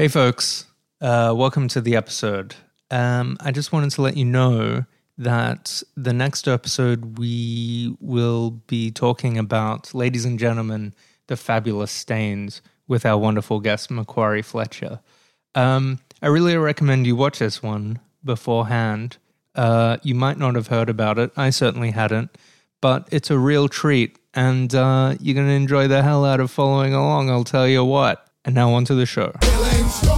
Hey, folks. Uh, welcome to the episode. Um, I just wanted to let you know that the next episode we will be talking about, ladies and gentlemen, the fabulous stains with our wonderful guest, Macquarie Fletcher. Um, I really recommend you watch this one beforehand. Uh, you might not have heard about it. I certainly hadn't, but it's a real treat, and uh, you're going to enjoy the hell out of following along, I'll tell you what. And now on to the show. Feeling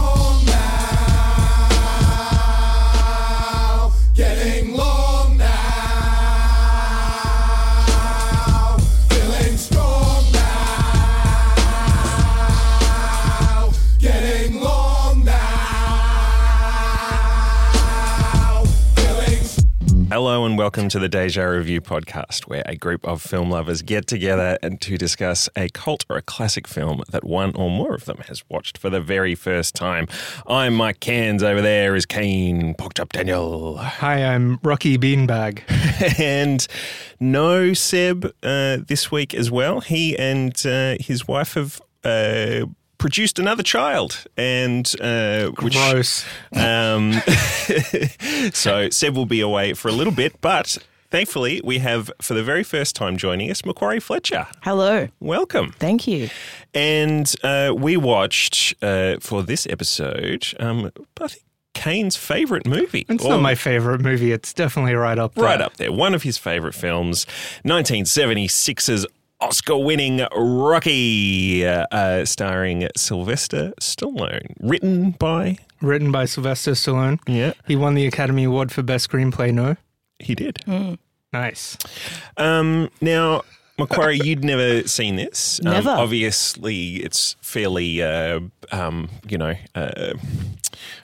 Hello and welcome to the Deja Review podcast, where a group of film lovers get together and to discuss a cult or a classic film that one or more of them has watched for the very first time. I'm Mike Cairns. Over there is Kane Porkchop Daniel, Hi, I'm Rocky Beanbag. and no Seb uh, this week as well. He and uh, his wife have. Uh, Produced another child, and uh, which Gross. um, so Seb will be away for a little bit, but thankfully we have, for the very first time, joining us Macquarie Fletcher. Hello. Welcome. Thank you. And uh, we watched uh, for this episode, um, I think Kane's favourite movie. It's Or- not my favorite movie. It's definitely right up there. Right up there. One of his favourite films, 1976's Oscar winning Rocky, uh, uh, starring Sylvester Stallone. Written by. Written by Sylvester Stallone. Yeah, He won the Academy Award for Best Screenplay, no? he did. Nice. Um, now, Macquarie, you'd never seen this. Um, Never. obviously, it's fairly, uh, um, you know, uh,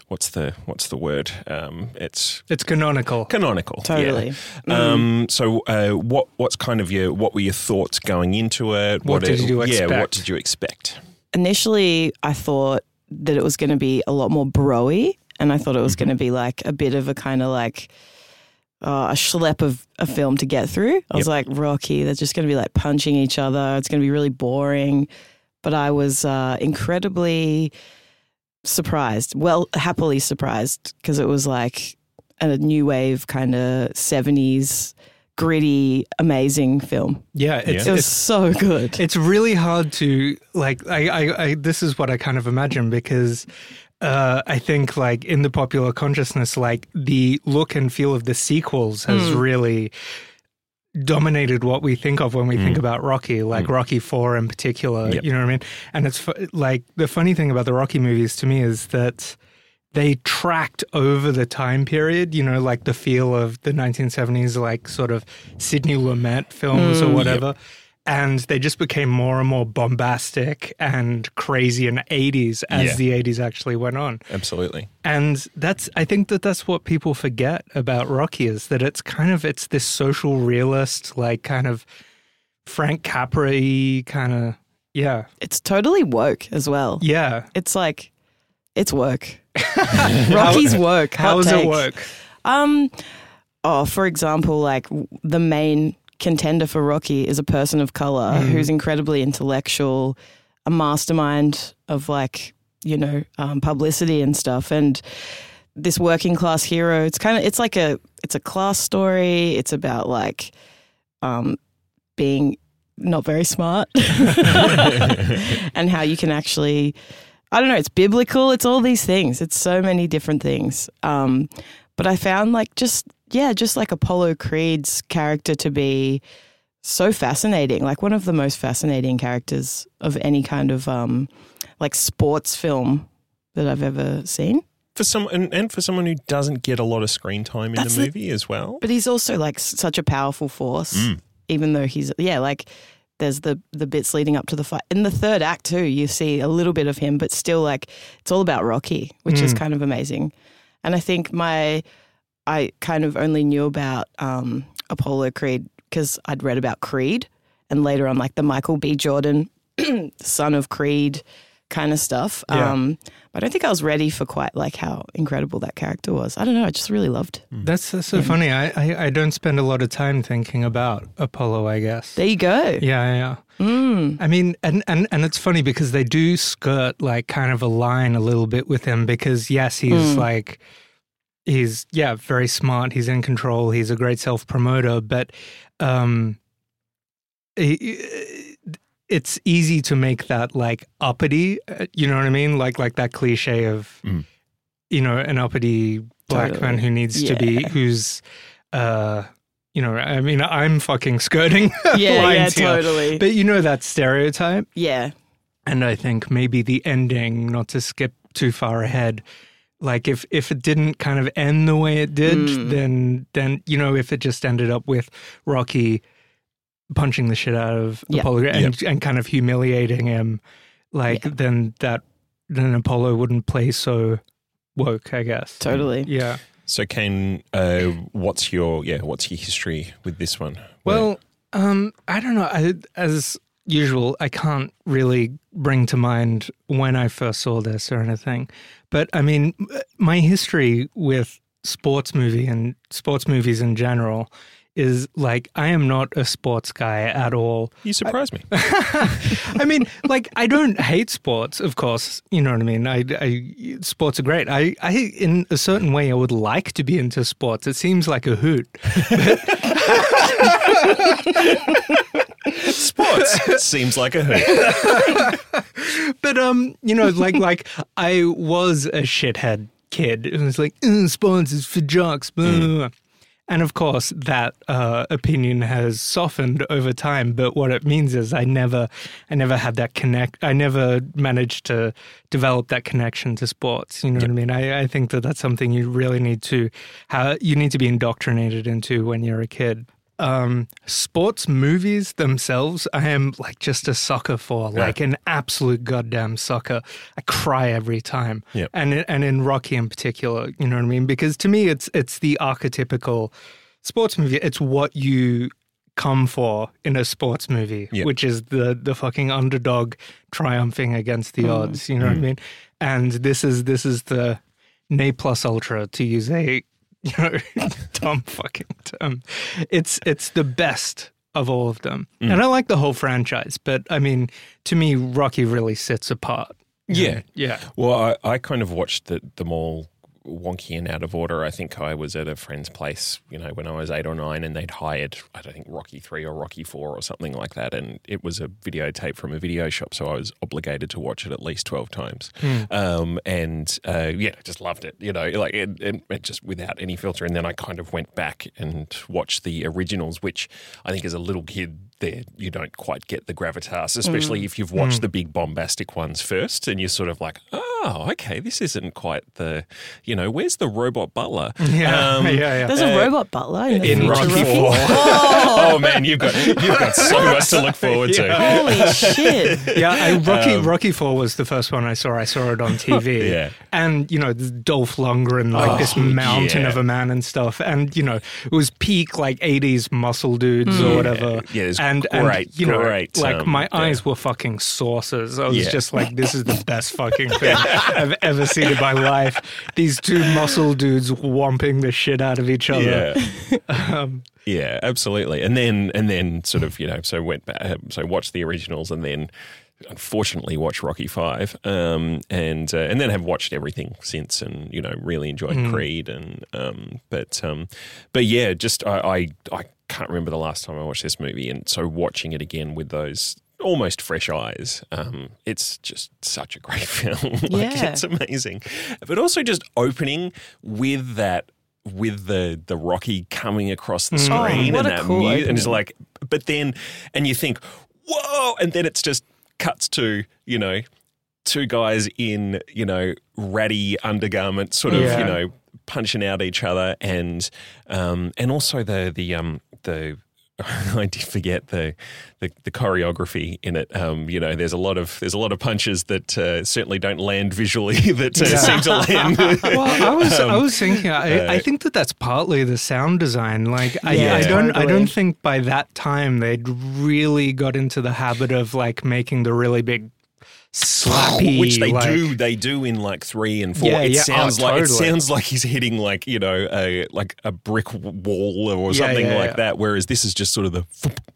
what's the what's the word? Um, it's It's canonical. canonical. yeah. Totally. Um, so, uh, what what's kind of your what were your thoughts going into it? What did you Yeah, what did you expect? Initially, I thought that it was going to be a lot more broy, and I thought it was going to be like a bit of a kind of like uh, a schlep of a film to get through. I was like, Rocky, they're just going to be like punching each other. It's going to be really boring. But I was uh, incredibly surprised, well, happily surprised, because it was like a new wave kind of 70s gritty, amazing film. Yeah, it's, It was it's so good. it's really hard to like I, I, I this is what I kind of imagine because uh, I think like in the popular consciousness, like the look and feel of the sequels has hmm. really dominated what we think of when we think hmm. about Rocky, like hmm. Rocky Four in particular. Yep. You know what I mean? And it's like the funny thing about the Rocky movies to me is that they tracked over the time period, you know, like the feel of the 1970s, like sort of Sidney Lumet films or whatever. And they just became more and more bombastic and crazy in the 80s as Yeah. the 80s actually went on. Absolutely. And that's, I think that that's what people forget about Rocky is that it's kind of, it's this social realist, like kind of Frank Capra kind of, yeah. It's totally woke as well. Yeah. It's like, it's work. Rocky's work. How does it work? Um, oh, for example, like the main contender for Rocky is a person of color Mm. who's incredibly intellectual, a mastermind of like you know um, publicity and stuff, and this working class hero. It's kind of it's like a it's a class story. It's about like um, being not very smart and how you can actually I don't know, it's biblical, it's all these things. It's so many different things. Um, but I found like just yeah, just like Apollo Creed's character to be so fascinating, like one of the most fascinating characters of any kind of um, like sports film that I've ever seen. For some and, and for someone who doesn't get a lot of screen time in That's the the- movie as well. But he's also like such a powerful force, even though he's yeah, like there's the the bits leading up to the fight. In the third act too, you see a little bit of him, but still like it's all about Rocky, which is kind of amazing. And I think my I kind of only knew about um, Apollo Creed because I'd read about Creed, and later on like the Michael B. Jordan, son of Creed, kind of stuff. Yeah. Um, but I don't think I was ready for quite like how incredible that character was. I don't know. I just really loved. That's, that's so funny. I, I, I don't spend a lot of time thinking about Apollo, I guess. There you go. Yeah, yeah. Mm. I mean, and, and and it's funny because they do skirt like kind of a line a little bit with him because yes, he's like he's yeah very smart. He's in control. He's a great self promoter, but um, he- it's easy to make that like uppity. uh, You know what I mean? Like like that cliche of you know an uppity black Totally. man who needs to be who's uh you know i mean i'm fucking skirting Yeah, yeah, lines here. totally. but you know that stereotype yeah. and i think maybe the ending not to skip too far ahead like if if it didn't kind of end the way it did Mm. then then you know if it just ended up with rocky punching the shit out of Yeah. apollo and, and kind of humiliating him like Yeah. then that then apollo wouldn't play so woke i guess Totally. yeah So, Kane, uh, what's your yeah? What's your history with this one? Well, um, I don't know. I, as usual, I can't really bring to mind when I first saw this or anything. But I mean, my history with sports movie and sports movies in general is like I am not a sports guy at all. you surprised me. I mean, like I don't hate sports, of course. You know what I mean. I, I sports are great. I, I, in a certain way, I would like to be into sports. It seems like a hoot. Sports seems like a hoot. but um, you know, like like I was a shithead kid. It was like "Uh, sports is for jocks, blah, blah." and of course that uh, opinion has softened over time. But what it means is I never, I never had that connect. I never managed to develop that connection to sports. You know what I mean? I, I think that that's something you really need to, how you need to be indoctrinated into when you're a kid um sports movies themselves i am like just a sucker for. Like an absolute goddamn sucker. I cry every time. Yep. and and in rocky in particular you know what i mean? Because to me it's it's the archetypical sports movie. It's what you come for in a sports movie Yep. which is the the fucking underdog triumphing against the odds you know what i mean? And this is this is the ne plus ultra to use a you know dumb fucking dumb. it's it's the best of all of them. Mm. And i like the whole franchise but i mean to me rocky really sits apart. Yeah. yeah. Well, I, I kind of watched the, them all wonky and out of order. I think I was at a friend's place, you know, when I was eight or nine, and they'd hired, I don't think, Rocky 3 or Rocky 4 or something like that. And it was a videotape from a video shop, so I was obligated to watch it at least 12 times. Um, and uh, yeah, I just loved it, you know, like it, it, it just without any filter. And then I kind of went back and watched the originals, which I think as a little kid, there you don't quite get the gravitas, especially mm. if you've watched mm. the big bombastic ones first, and you're sort of like, oh, okay, this isn't quite the, you know, where's the robot butler? yeah Um, yeah yeah There's a uh, robot butler in, in Rocky Rocky. Four. Oh. oh man, you've got you've got so much to look forward to. Holy shit! yeah, I, Rocky um, Rocky Four was the first one I saw. I saw it on TV. Yeah. and you know Dolph Lundgren, like oh, this mountain yeah. of a man and stuff, and you know it was peak like '80s muscle dudes or mm. whatever. Yeah, it's and great, you know, great, like um, my yeah. eyes were fucking saucers. I was Yeah. just like, this is the best fucking thing I've ever seen in my life. These two muscle dudes whomping the shit out of each other. Yeah. yeah, absolutely. And then and then sort of you know so went back so watched the originals and then unfortunately watched Rocky Five um, and uh, and then have watched everything since and you know really enjoyed Creed and um, but um, but yeah just I, I I can't remember the last time I watched this movie and so watching it again with those almost fresh eyes um, it's just such a great film like Yeah. it's amazing but also just opening with that with the the Rocky coming across the screen what and that cool mu- and it's like but then and you think whoa and then it's just cuts to you know two guys in you know ratty undergarments sort of Yeah. you know punching out each other and um and also the the um the I did forget the, the the choreography in it. Um, you know, there's a lot of there's a lot of punches that uh, certainly don't land visually that uh, Yeah. seem to land. Well, I was I Um, was thinking I, uh, I think that that's partly the sound design. Like I, Yeah, I don't I don't think by that time they'd really got into the habit of like making the really big slappy, which they like- do they do in like three and four Yeah, it yeah. Oh, sounds Oh, like it sounds like he's hitting like you know a like a brick wall or Yeah, something yeah, like yeah. that whereas this is just sort of the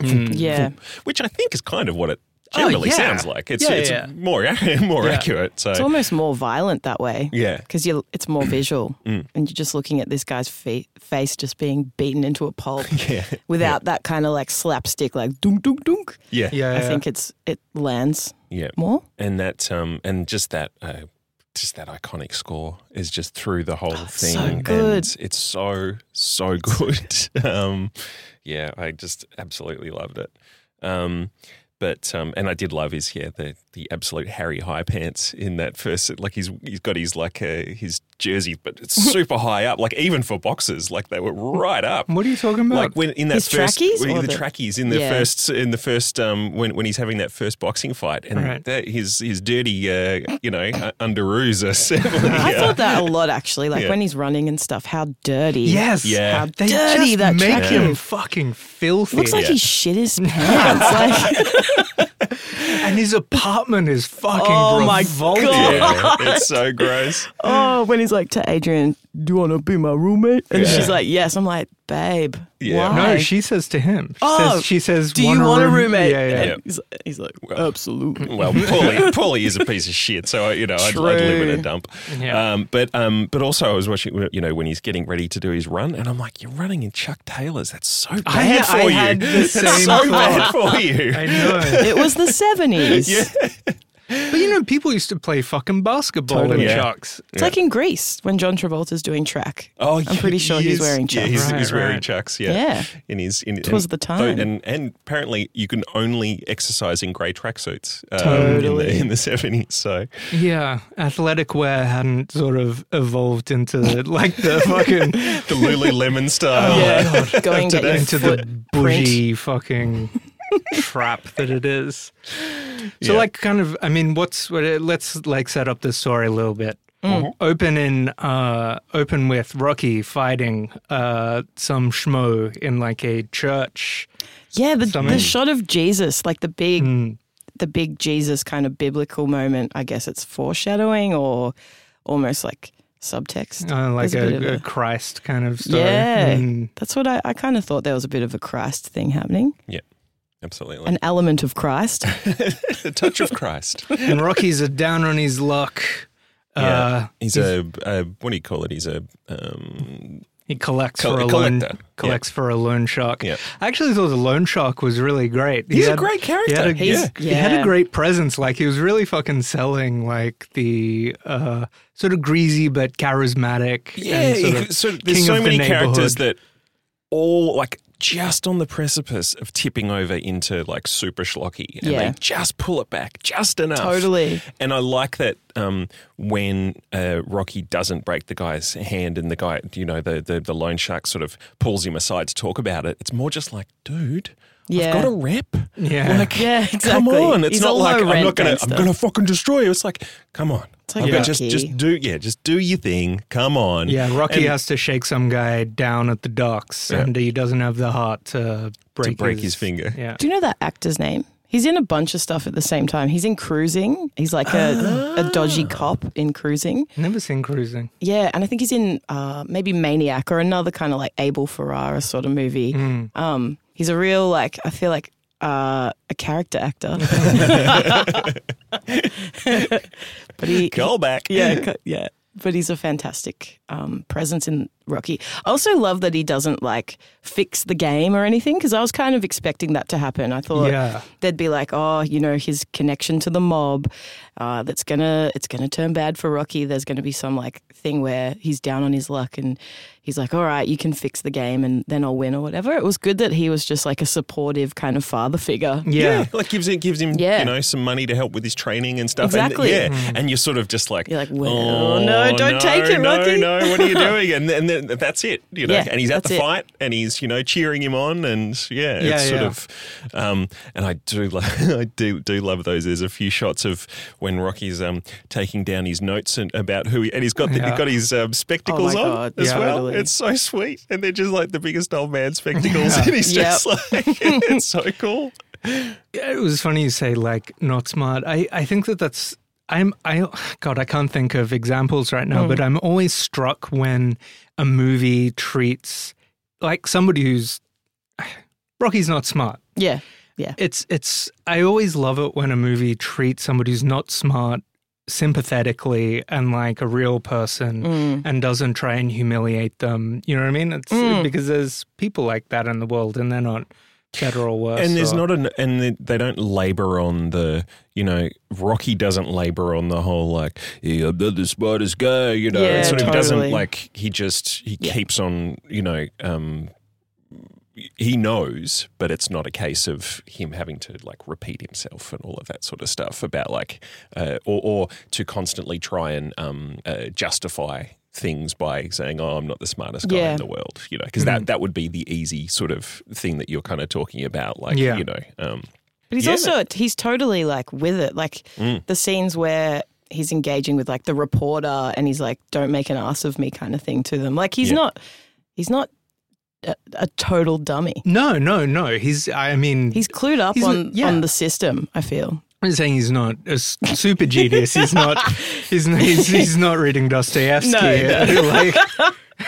mm. Yeah. which i think is kind of what it Oh, generally yeah. sounds like it's Yeah, it's yeah. more more Yeah. accurate so It's almost more violent that way. Yeah. Mm. Because you it's more visual. And you're just looking at this guy's fe- face just being beaten into a pulp yeah without that kind of like slapstick, like dunk, dunk, dunk. yeah Yeah, I yeah. think it's it lands yeah more. and that um and just that uh, just that iconic score is just through the whole thing so and good. it's so so good um yeah i just absolutely loved it um but um, and I did love his yeah the the absolute Harry high pants in that first like he's he's got his like uh, his jersey but it's super high up like even for boxers like they were right up What are you talking about? like when in that His first trackies when- the, the- trackies in the Yeah. first in the first um when, when he's having that first boxing fight and Right. that his his dirty uh, you know uh, underoos are certainly I uh, thought that a lot actually. Like Yeah. when he's running and stuff, how dirty. yes, Yeah. How they dirty just that make track him is. fucking filthy. Looks like Yeah. he shit his pants. like, and his apartment is fucking Oh my. God. yeah, it's so gross oh, when he's like to Adrian, "Do you want to be my roommate?" And Yeah. she's like, "Yes." I'm like, "Babe, Yeah. why?" No, she says to him. She Oh, says, she says Do you want a room- roommate? Yeah, yeah. Yeah. He's, he's like, Well, absolutely. well Paulie Paulie is a piece of shit so you know I'd, I'd live in a dump Yeah. um but um but also I was watching you know when he's getting ready to do his run and I'm like you're running in Chuck Taylors that's so bad I- for I you had the That's same so bad for you I know. It was the 70s. but you know, people used to play fucking basketball Totally. in Yeah. chucks. It's like in Grease when John Travolta's doing track. Oh, I'm pretty sure he he's is. wearing Yeah, chucks. he's, Right, he's wearing right. chucks. Yeah, Yeah. In his, in, was and- the time. and and apparently you can only exercise in grey tracksuits um, Totally. in the seventies. So Yeah, athletic wear hadn't sort of evolved into like the fucking the Lululemon style. yeah. Go and into foot the print. bougie fucking trap that it is. So, Yeah. like, kind of, I mean, what's what? It, let's like set up the story a little bit. Mm. Open in, uh, open with Rocky fighting uh, some schmo in like a church. Yeah, the, Something- the shot of Jesus, like the big, Mm. the big Jesus kind of biblical moment. I guess it's foreshadowing or almost like subtext. Uh, like a bit a, of a a- Christ kind of story. Yeah, Mm. that's what I, I kind of thought there was a bit of a Christ thing happening, absolutely. an element of Christ. the touch of Christ. and Rocky's a down on his luck. Yeah, Uh, he's a, a what do you call it? He's a um, He collects Col- for a collector. loan collects for a loan shark. Yeah. I actually thought the loan shark was really great. He He's a great character. He had a, He's- he had a great presence. Like he was really fucking selling like the uh, sort of greasy but charismatic. yeah. and sort he- of so there's king so of the many characters that all like just on the precipice of tipping over into like super schlocky, and Yeah. they just pull it back just enough. Totally. And I like that um, when uh, Rocky doesn't break the guy's hand and the guy, you know, the, the, the loan shark sort of pulls him aside to talk about it. It's more just like, dude, Yeah. I've got a rep. Yeah. Like, Yeah, Come on. It's He's not like I'm not gonna I'm gonna fucking destroy you. It's like, come on. It's like I've got- Rocky. just just do yeah, just do your thing. Come on. yeah, Rocky And- has to shake some guy down at the docks, Yeah. and he doesn't have the heart to break, break his finger. Yeah, Do you know that actor's name? He's in a bunch of stuff at the same time. He's in Cruising. He's like a, a dodgy cop in Cruising. never seen cruising. Yeah, and I think he's in uh, maybe Maniac or another kind of like Abel Ferrara sort of movie. Mm. Um, he's a real like I feel like uh, a character actor. but he, Call back. yeah, yeah. But he's a fantastic um, presence in Rocky. I also love that he doesn't like fix the game or anything because I was kind of expecting that to happen. I thought Yeah. they'd be like, oh, you know, his connection to the mob, uh, that's gonna it's gonna turn bad for Rocky. There's gonna be some like thing where he's down on his luck and he's like, all right, you can fix the game and then I'll win or whatever. It was good that he was just like a supportive kind of father figure. Yeah. like gives it gives him Yeah. you know some money to help with his training and stuff. Exactly. And, yeah, and you're sort of just like You're like, well, oh, no, don't take it, no, Rocky. No, what are you doing? And and then that's it. You know, Yeah, and he's at the it. fight and he's you know cheering him on and yeah, Yeah, it's sort yeah. of. Um, and I do lo- I do do love those. There's a few shots of when Rocky's um taking down his notes and about who he and he's got the, he's got his um, spectacles Oh on God, as well. Totally. It's so sweet, and they're just like the biggest old man spectacles, and he's just like it's so cool. Yeah, it was funny you say like not smart. I, I think that that's I'm I God I can't think of examples right now, but I'm always struck when a movie treats like somebody who's Rocky's not smart. Yeah. Yeah. It's it's I always love it when a movie treats somebody who's not smart sympathetically and like a real person Mm. and doesn't try and humiliate them. You know what I mean? It's Mm. because there's people like that in the world and they're not better or worse. And there's or- not an, and they- they don't labor on the, you know, Rocky doesn't labor on the whole like, yeah, I'm not the smartest guy, you know. Yeah, it sort of doesn't like he just he Yeah. keeps on, you know, um, he knows, but it's not a case of him having to like repeat himself and all of that sort of stuff about like, uh, or, or to constantly try and um, uh, justify things by saying, "Oh, I'm not the smartest guy Yeah. in the world," you know, because that that would be the easy sort of thing that you're kind of talking about, like, Yeah. you know, um, But he's Yeah. also he's totally like with it. Like Mm. the scenes where he's engaging with like the reporter and he's like, "Don't make an ass of me," kind of thing to them. Like he's Yeah. not he's not a, a total dummy. No, no, no. He's I mean He's clued up He's a- on yeah. on the system. I feel. I'm saying he's not a s- super genius. He's not. He's he's, he's not reading Dostoevsky. No,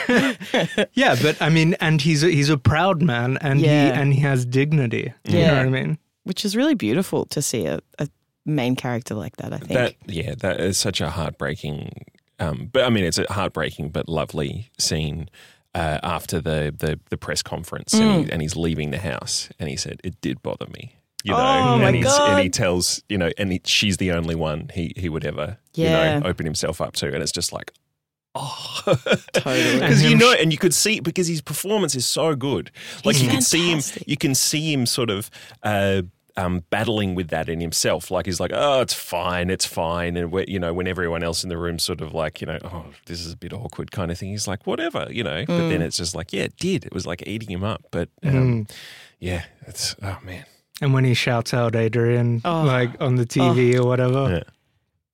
like, yeah, but I mean, and he's a, he's a proud man, and he and he has dignity. Yeah. You know what I mean? Which is really beautiful to see a, a main character like that. I think. that yeah, that is such a heartbreaking. Um, but I mean, it's a heartbreaking but lovely scene uh, after the, the the press conference, and, Mm. he, and he's leaving the house, and he said, "It did bother me." You know, Oh, my and, he's, and he tells you know, and he, she's the only one he he would ever Yeah. you know open himself up to, and it's just like. Oh, Totally. because you know, and you could see because his performance is so good. Like He's you can see him, you can see him sort of uh, um, battling with that in himself. Like he's like, oh, it's fine, it's fine, and we you know, when everyone else in the room sort of like, you know, oh, this is a bit awkward kind of thing. He's like, whatever, you know. But Mm. then it's just like, yeah, it did. It was like eating him up. But Mm. um, yeah, it's oh man, And when he shouts out Adrian, Oh. like on the TV or whatever. yeah,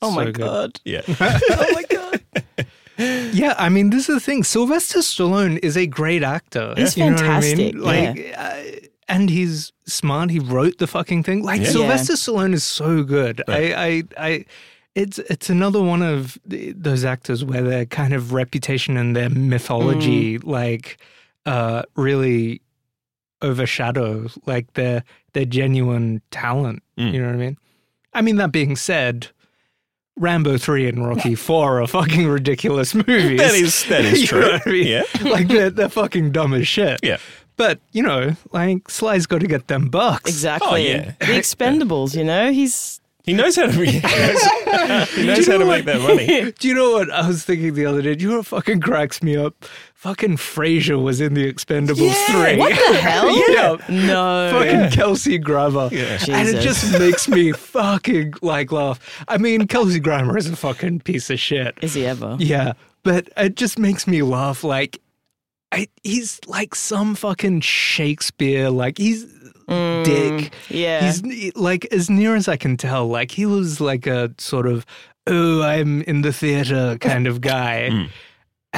oh my so good. god. yeah. oh my god. Yeah, I mean, this is the thing. Sylvester Stallone is a great actor. He's You know what I fantastic, mean? Like, uh, and he's smart. He wrote the fucking thing. Like Yeah. Sylvester Stallone is so good. Yeah. I, I, I. It's it's another one of those actors where their kind of reputation and their mythology, like, uh, really overshadow like their their genuine talent. Mm. You know what I mean? I mean that being said. Rambo 3 and Rocky 4 are fucking ridiculous movies. That is that is You true. know what I mean? Yeah, like they're, they're fucking dumb as shit. yeah. But, you know, like Sly's got to get them bucks. Exactly. Oh, yeah. The Expendables. You know, he's He knows how to. He knows, he knows you how to know make that money. Do you know what I was thinking the other day? Do you know what fucking cracks me up? Fucking Frasier was in the Expendables 3. What the hell? yeah. no. Fucking Kelsey Grammer. Yeah. And it just makes me fucking like laugh. I mean, Kelsey Grammer is a fucking piece of shit. Is he ever? Yeah, but it just makes me laugh. Like, I, he's like some fucking Shakespeare. Like he's Mm, dick. Yeah. He's like as near as I can tell. Like he was like a sort of oh I'm in the theater kind of guy, Mm.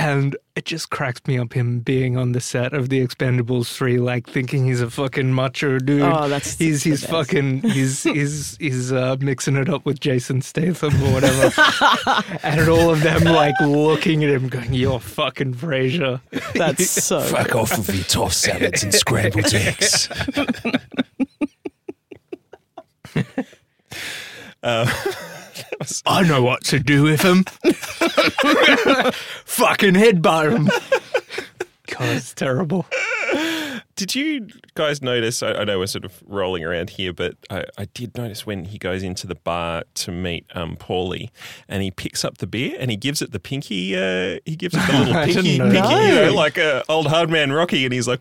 And it just cracks me up him being on the set of the Expendables three, like thinking he's a fucking macho dude. oh, that's He's the he's best. fucking he's he's he's uh, mixing it up with Jason Statham or whatever, and all of them like looking at him, going, "You're fucking Frasier." That's so. Fuck off with your tossed salads and scrambled eggs. I know what to do with him. fucking headbutt him. God, it's terrible. Did you guys notice? I, I know we're sort of rolling around here, but I, I did notice when he goes into the bar to meet um, Paulie, and he picks up the beer and he gives it the pinky. Uh, he gives it the little I pinky, pinky, know you know, like a old hard man Rocky, and he's like,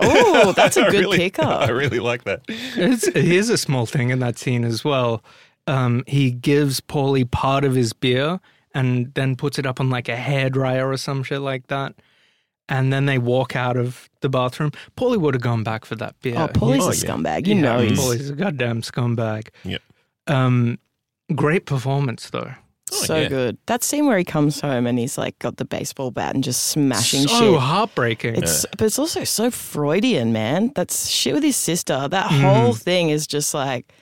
Oh, that's a good really, I really like that. It's, here's a small thing in that scene as well. Um, he gives Paulie part of his beer and then puts it up on like a hairdryer or some shit like that. And then they walk out of the bathroom. Paulie would have gone back for that beer. Oh, Paulie's Oh, a yeah. scumbag. You Yeah, know he's. Paulie's a goddamn scumbag. Yeah. Um, great performance though. so yeah. good. That scene where he comes home and he's like got the baseball bat and just smashing so shit. heartbreaking. It's but it's also so Freudian, man. That's shit with his sister. That Mm. whole thing is just like,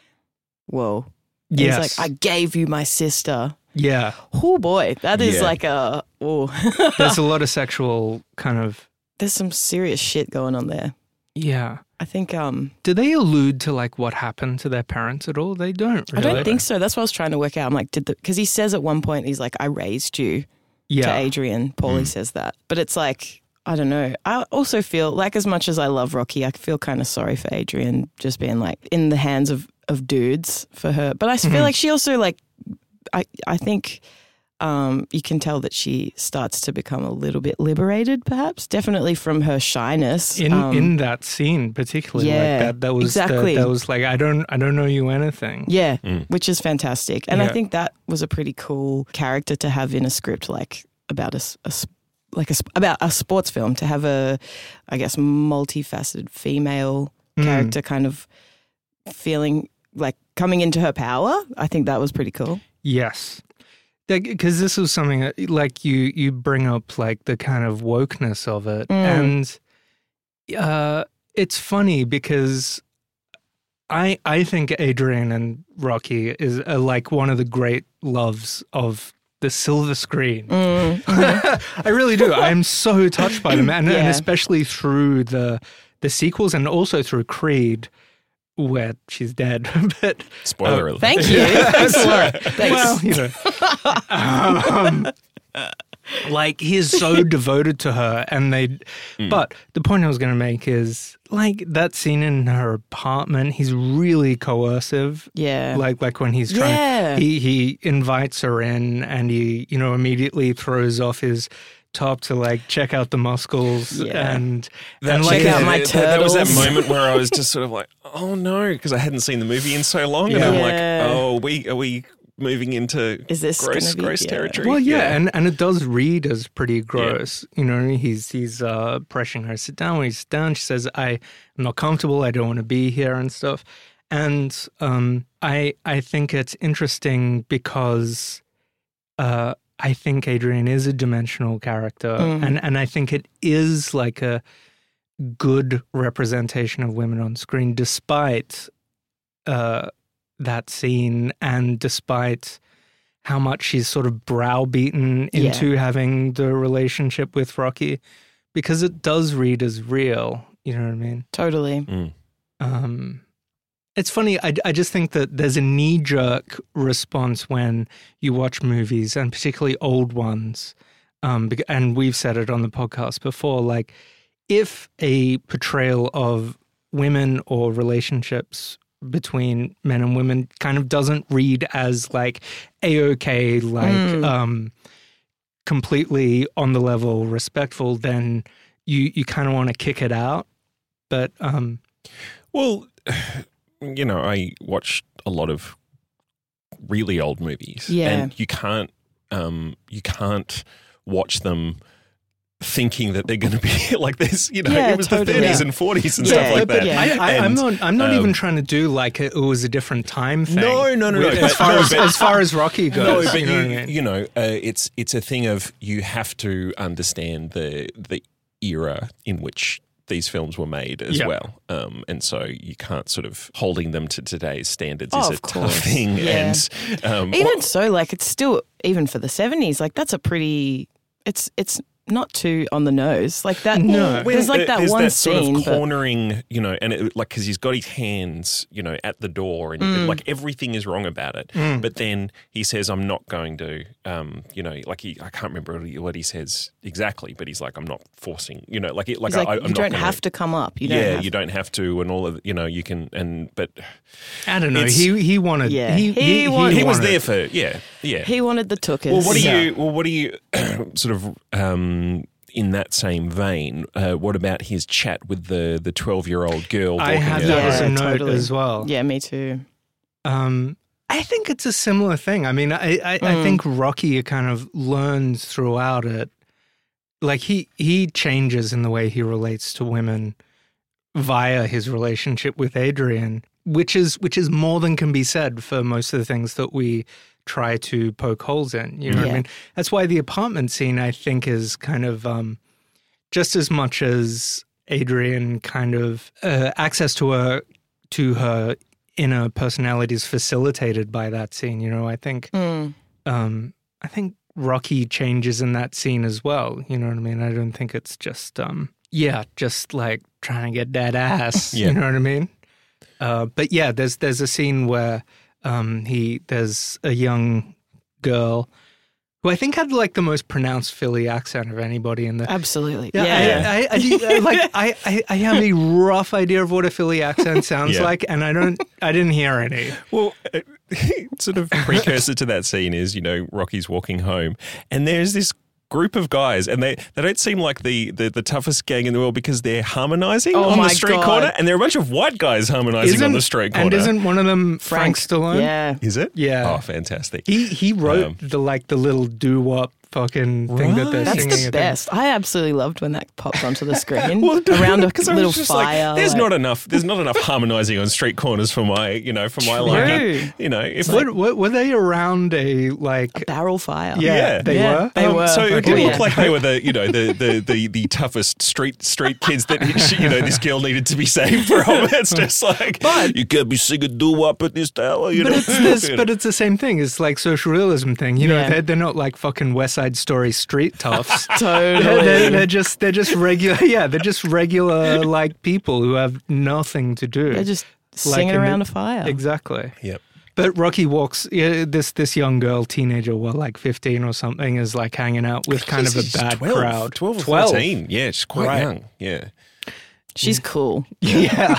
whoa. Yes. He's like, I gave you my sister. yeah. Oh boy, that is Yeah. like a oh. There's a lot of sexual kind of There's some serious shit going on there. yeah. I think um Do they allude to like what happened to their parents at all? They don't. I don't think so. That's what I was trying to work out. I'm like, did the because he says at one point he's like, I raised you Yeah. to Adrian. Paulie says that. But it's like, I don't know. I also feel like as much as I love Rocky, I feel kind of sorry for Adrian just being like in the hands of, of dudes for her. But I feel Mhm. like she also like I I think um, you can tell that she starts to become a little bit liberated, perhaps. Definitely from her shyness. in Um, in that scene particularly yeah, like that that was exactly. that, that was like I don't I don't know you anything. Yeah, Mm. which is fantastic. And I think that was a pretty cool character to have in a script like about a, s- a s- like a, s- about a sports film to have a I guess multifaceted female Mm. character kind of feeling like coming into her power. I think that was pretty cool. Yes. Because this was something that, like you you bring up like the kind of wokeness of it, Mm. and uh, it's funny because I I think Adrian and Rocky is uh, like one of the great loves of the silver screen. Mm. I really do. I am so touched by them, and, and especially through the the sequels, and also through Creed, where she's dead. but Spoiler Oh, alert. Thank you. Thanks a lot. Thanks. well, you know, um, like he is so devoted to her, and they. But the point I was going to make is like that scene in her apartment. He's really coercive. yeah. Like like when he's trying, Yeah. he he invites her in, and he you know immediately throws off his top to like check out the muscles Yeah. and That, and like Check out my that, that was that moment where I was just sort of like, oh no, because I hadn't seen the movie in so long, and I'm like, Yeah. oh, we are we moving into Is this gross, be- gross yeah. territory? Well, yeah, and and it does read as pretty gross. You know, he's he's uh, pressuring her to sit down. When he's down, she says, "I am not comfortable. I don't want to be here," and stuff. And um, I I think it's interesting because uh, I think Adrian is a dimensional character, Mm. and and I think it is like a good representation of women on screen, despite uh, that scene and despite how much she's sort of browbeaten Yeah. into having the relationship with Rocky, because it does read as real. You know what I mean? Totally. Mm. Um, it's funny. I, I just think that there's a knee jerk response when you watch movies, and particularly old ones. Um, and we've said it on the podcast before. Like, if a portrayal of women or relationships between men and women kind of doesn't read as like a okay, like Mm. um, completely on the level respectful, then you you kind of want to kick it out. But um, Well, you know, I watch a lot of really old movies, Yeah. and you can't, um, you can't watch them thinking that they're going to be like this. You know, Yeah, it was totally. the 30s Yeah. and 40s and Yeah, stuff like but that. yeah. I, I, I'm not. I'm not um, even trying to do like it, it was a different time thing. No, no, no, no, As but- far no, as but- as far as Rocky No, goes, but you you, know what I mean? you know, uh, it's it's a thing of you have to understand the the era in which these films were made as Yeah. well, um, and so you can't sort of holding them to today's standards Oh, is of a course. tough thing. Yeah. And um, Even what- so, like it's still even for the seventies, like that's a pretty it's it's not too on the nose. Like that No. there's like that there's one that sort scene of but cornering, you know, and it, like because he's got his hands, you know, at the door, and Mm. like everything is wrong about it. Mm. But then he says, "I'm not going to," um, you know, like he, I can't remember what he, says exactly, but he's like, "I'm not forcing," you know, like it, like, he's like, I, I'm you not don't gonna- have to come up. You don't yeah, have you don't have to, and all of you know, you can, and but I don't know. He he wanted. Yeah. He, He he, wanted- he was wanted- there for yeah, yeah. he wanted the tookers. well, what do Yeah. you? Well, what do you? sort of um, in that same vein. Uh, what about his chat with the the twelve year old girl? I walking had out? that as a Yeah, note totally. as well. Yeah, me too. Um, I think it's a similar thing. I mean, I I, I Mm. think Rocky kind of learns throughout it. Like he he changes in the way he relates to women via his relationship with Adrian, which is which is more than can be said for most of the things that we try to poke holes in. You know what Yeah. I mean? That's why the apartment scene, I think, is kind of um, just as much as Adrian kind of uh, access to her to her inner personality is facilitated by that scene. You know, I think Mm. um, I think Rocky changes in that scene as well. You know what I mean? I don't think it's just um, yeah, just like trying to get that ass. Yeah. You know what I mean? Uh, but yeah, there's there's a scene where um, he there's a young girl who I think had like the most pronounced Philly accent of anybody in the. Absolutely. Yeah, Yeah. I, I, I, do- like I, I, I have a rough idea of what a Philly accent sounds Yeah. like, and I don't, I didn't hear any. Well, uh, sort of precursor to that scene is, you know, Rocky's walking home, and there's this group of guys, and they, they don't seem like the, the, the toughest gang in the world because they're harmonizing Oh on my the street God. corner, and they're a bunch of white guys harmonizing on the street corner. and isn't one of them Frank, Stallone? Yeah. is it? Yeah. Oh, fantastic. He he wrote Um, the like the little doo wop fucking thing that they're That's singing. the at best. I absolutely loved when that popped onto the screen Well, around a 'cause I was little just like, fire. there's like- not enough. There's not enough harmonizing on street corners for my, you know, for my True. liking. You know, if What, what were they around a like? barrel fire. Yeah, Yeah. they Yeah. were. They Um, were. So it Oh, didn't yeah. look like they were the, you know, the the, the, the toughest street street kids that you know this girl needed to be saved from. It's just like but, you can't be singing doo wop at this tower. You But know, it's this, but it's the same thing. It's like social realism thing. You know, they're, they're not like fucking West Side Story street toughs. Totally. they're, they're, they're just they're just regular. Yeah, they're just regular like people who have nothing to do. They're just Like singing in the- around a fire. exactly. Yep. But Rocky walks. Yeah, this this young girl, teenager, well, like fifteen or something, is like hanging out with kind of a bad 12, crowd. 12 or 14. Yeah, she's quite Right. young. Yeah. She's cool. Yeah.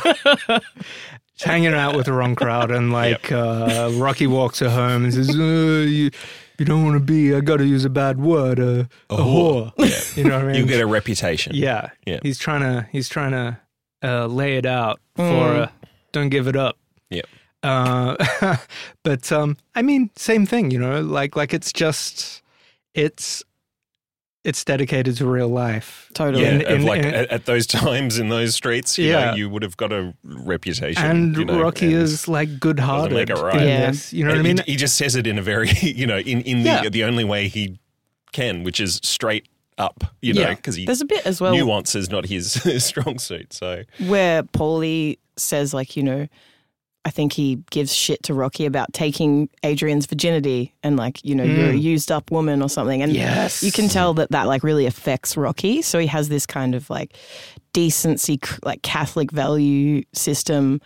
Hanging out with the wrong crowd, and like uh, Rocky walks her home and says, uh, you, "You don't want to be. I got to use a bad word. Uh, a, whore. You know what I mean? You get a reputation. yeah. Yeah. He's trying to. He's trying to uh, lay it out for. Mm. Uh, don't give it up. Yep. Uh, but um, I mean, same thing. You know, like like it's just it's it's dedicated to real life. Totally. Yeah, In- in- like in- at, at those times in those streets, you Yeah. know, you would have got a reputation. And you know, Rocky and is like good-hearted. Doesn't make it right. in Yeah. this, You know what I mean? He, he just says it in a very, you know, in, in the Yeah. the only way he can, which is straight up, you know, because he There's a bit as well nuance is not his strong suit. So where Paulie says, like, you know, I think he gives shit to Rocky about taking Adrian's virginity and, like, you know, you're a mm. used up woman or something. And Yes. you can tell that that, like, really affects Rocky. So he has this kind of, like, decency, like, Catholic value system,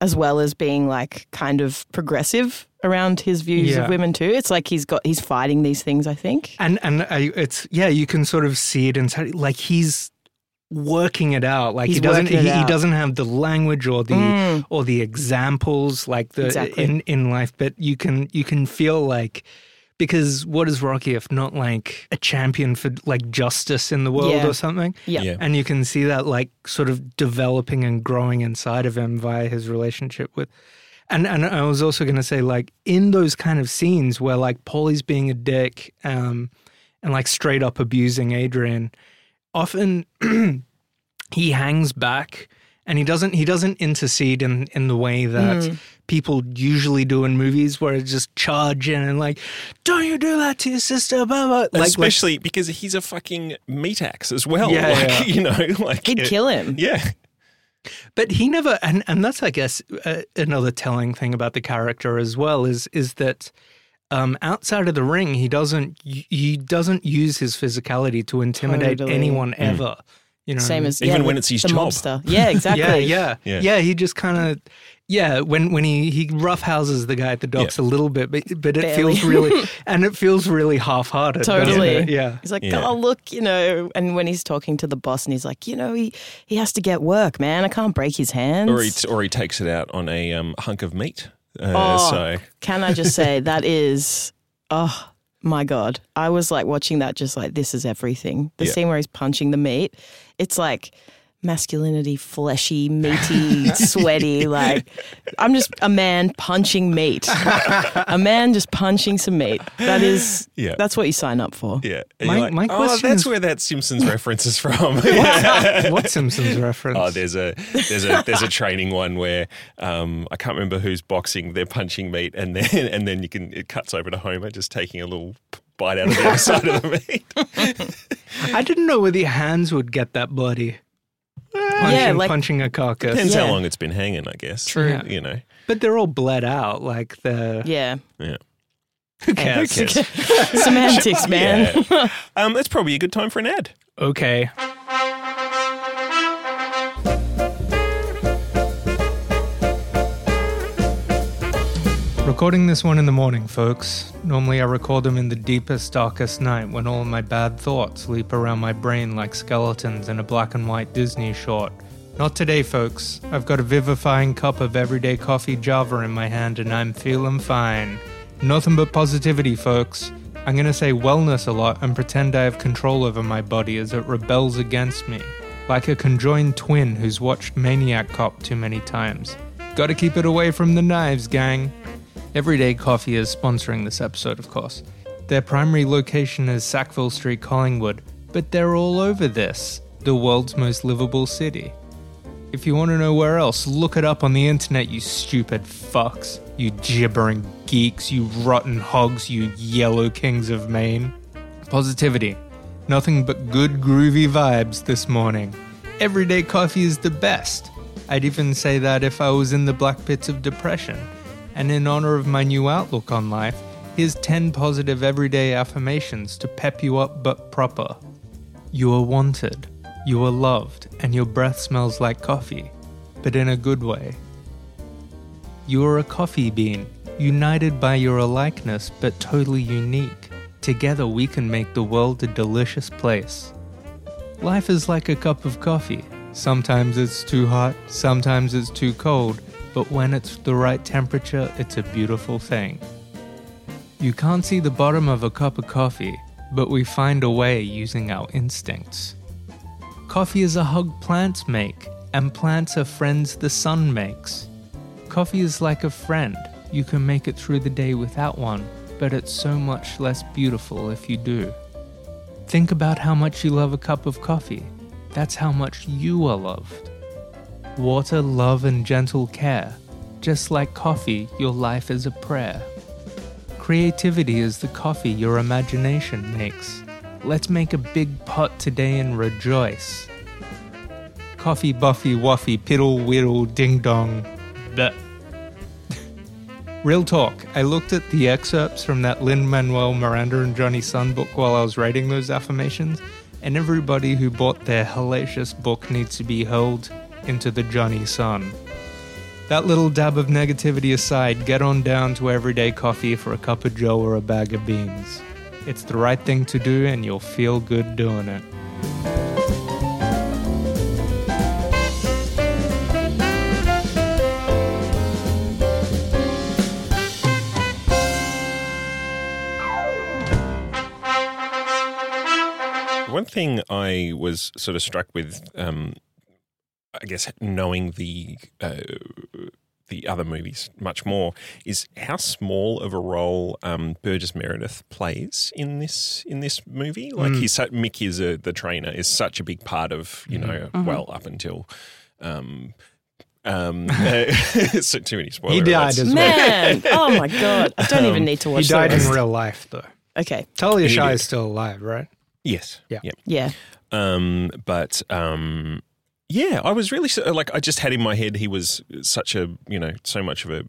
as well as being, like, kind of progressive around his views Yeah. of women, too. It's like he's got, he's fighting these things, I think. and and I, it's yeah, you can sort of see it inside. Like he's working it out. Like He's he doesn't he, he doesn't have the language or the Mm. or the examples like the Exactly. in in life, but you can you can feel like. Because what is Rocky if not like a champion for like justice in the world Yeah. or something? Yeah. Yeah. And you can see that like sort of developing and growing inside of him via his relationship with and and I was also gonna say like in those kind of scenes where like Paulie's being a dick um and like straight up abusing Adrian, often he hangs back and he doesn't he doesn't intercede in in the way that Mm. people usually do in movies where it's just charge in and like don't you do that to your sister blah, blah. Like, like especially because he's a fucking meat axe as well. Yeah, like, yeah. you know, like He'd it- kill him. Yeah, But he never, and and that's I guess uh, another telling thing about the character as well is is that um, outside of the ring, he doesn't he doesn't use his physicality to intimidate Totally. anyone ever. You know, Same as Even yeah, when it's his the job. mobster. Yeah, exactly. yeah, yeah, Yeah. yeah, He just kind of. Yeah, when, when he, he roughhouses the guy at the docks a little bit, but but it Barely. feels really and it feels really half-hearted. Totally. Yeah. He's like, Yeah. oh look, you know, and when he's talking to the boss, and he's like, you know, he he has to get work, man. I can't break his hands. or he or he takes it out on a um, hunk of meat. Uh, Oh. So Can I just say that is, oh my god, I was like watching that, just like this is everything. The Yeah. scene where he's punching the meat, it's like masculinity, fleshy, meaty, sweaty. Like I'm just a man punching meat. a man just punching some meat. That is, Yeah. that's what you sign up for. Yeah. And My- like, my oh, question that's is- where that Simpsons reference is from. what Simpsons reference? Oh, there's a there's a there's a training one where um, I can't remember who's boxing. They're punching meat, and then and then you can it cuts over to Homer just taking a little bite out of the other side of the meat. I didn't know whether your hands would get that bloody. Punching, Yeah, like- punching a carcass. Depends how long it's been hanging, I guess. True. You know. But they're all bled out. Like the. Yeah. Yeah. Who cares? Who cares? Semantics, man. Yeah. Um, that's probably a good time for an ad. Okay. Recording this one in the morning, folks. Normally I record them in the deepest, darkest night when all my bad thoughts leap around my brain like skeletons in a black and white Disney short. Not today, folks. I've got a vivifying cup of everyday coffee Java in my hand and I'm feeling fine. Nothing but positivity, folks. I'm gonna say wellness a lot and pretend I have control over my body as it rebels against me. Like a conjoined twin who's watched Maniac Cop too many times. Gotta keep it away from the knives, gang. Everyday Coffee is sponsoring this episode, of course. Their primary location is Sackville Street, Collingwood, but they're all over this, the world's most livable city. If you want to know where else, look it up on the internet, you stupid fucks. You gibbering geeks, you rotten hogs, you yellow kings of Maine. Positivity. Nothing but good groovy vibes this morning. Everyday coffee is the best. I'd even say that if I was in the black pits of depression. And in honor of my new outlook on life, here's 10 positive everyday affirmations to pep you up but proper. You are wanted, you are loved, and your breath smells like coffee, but in a good way. You are a coffee bean, united by your alikeness but totally unique. Together we can make the world a delicious place. Life is like a cup of coffee. Sometimes it's too hot, sometimes it's too cold, but when it's the right temperature, it's a beautiful thing. You can't see the bottom of a cup of coffee, but we find a way using our instincts. Coffee is a hug plants make, and plants are friends the sun makes. Coffee is like a friend. You can make it through the day without one, but it's so much less beautiful if you do. Think about how much you love a cup of coffee. That's how much you are loved. Water, love, and gentle care. Just like coffee, your life is a prayer. Creativity is the coffee your imagination makes. Let's make a big pot today and rejoice. Coffee, buffy, wuffy, piddle, whittle, ding dong. Bleh. Real talk, I looked at the excerpts from that Lin Manuel Miranda and Jonny Sun book while I was writing those affirmations, and everybody who bought their hellacious book needs to be held into the Johnny Sun. That little dab of negativity aside, get on down to everyday coffee for a cup of joe or a bag of beans. It's the right thing to do, and you'll feel good doing it. One thing I was sort of struck with, um, I guess, knowing the uh, the other movies much more, is how small of a role um, Burgess Meredith plays in this in this movie. Like he's su- Mick is a, the trainer is such a big part of you know well up until. Um, um, so too many spoilers. He died as well. Man, oh my god, I don't even need to watch. He died the in real life, though. Okay, Talia Shire is still alive, right? Yes. Yeah. Yep. yeah, Um, but um, yeah, I was really like I just had in my head he was such a you know so much of a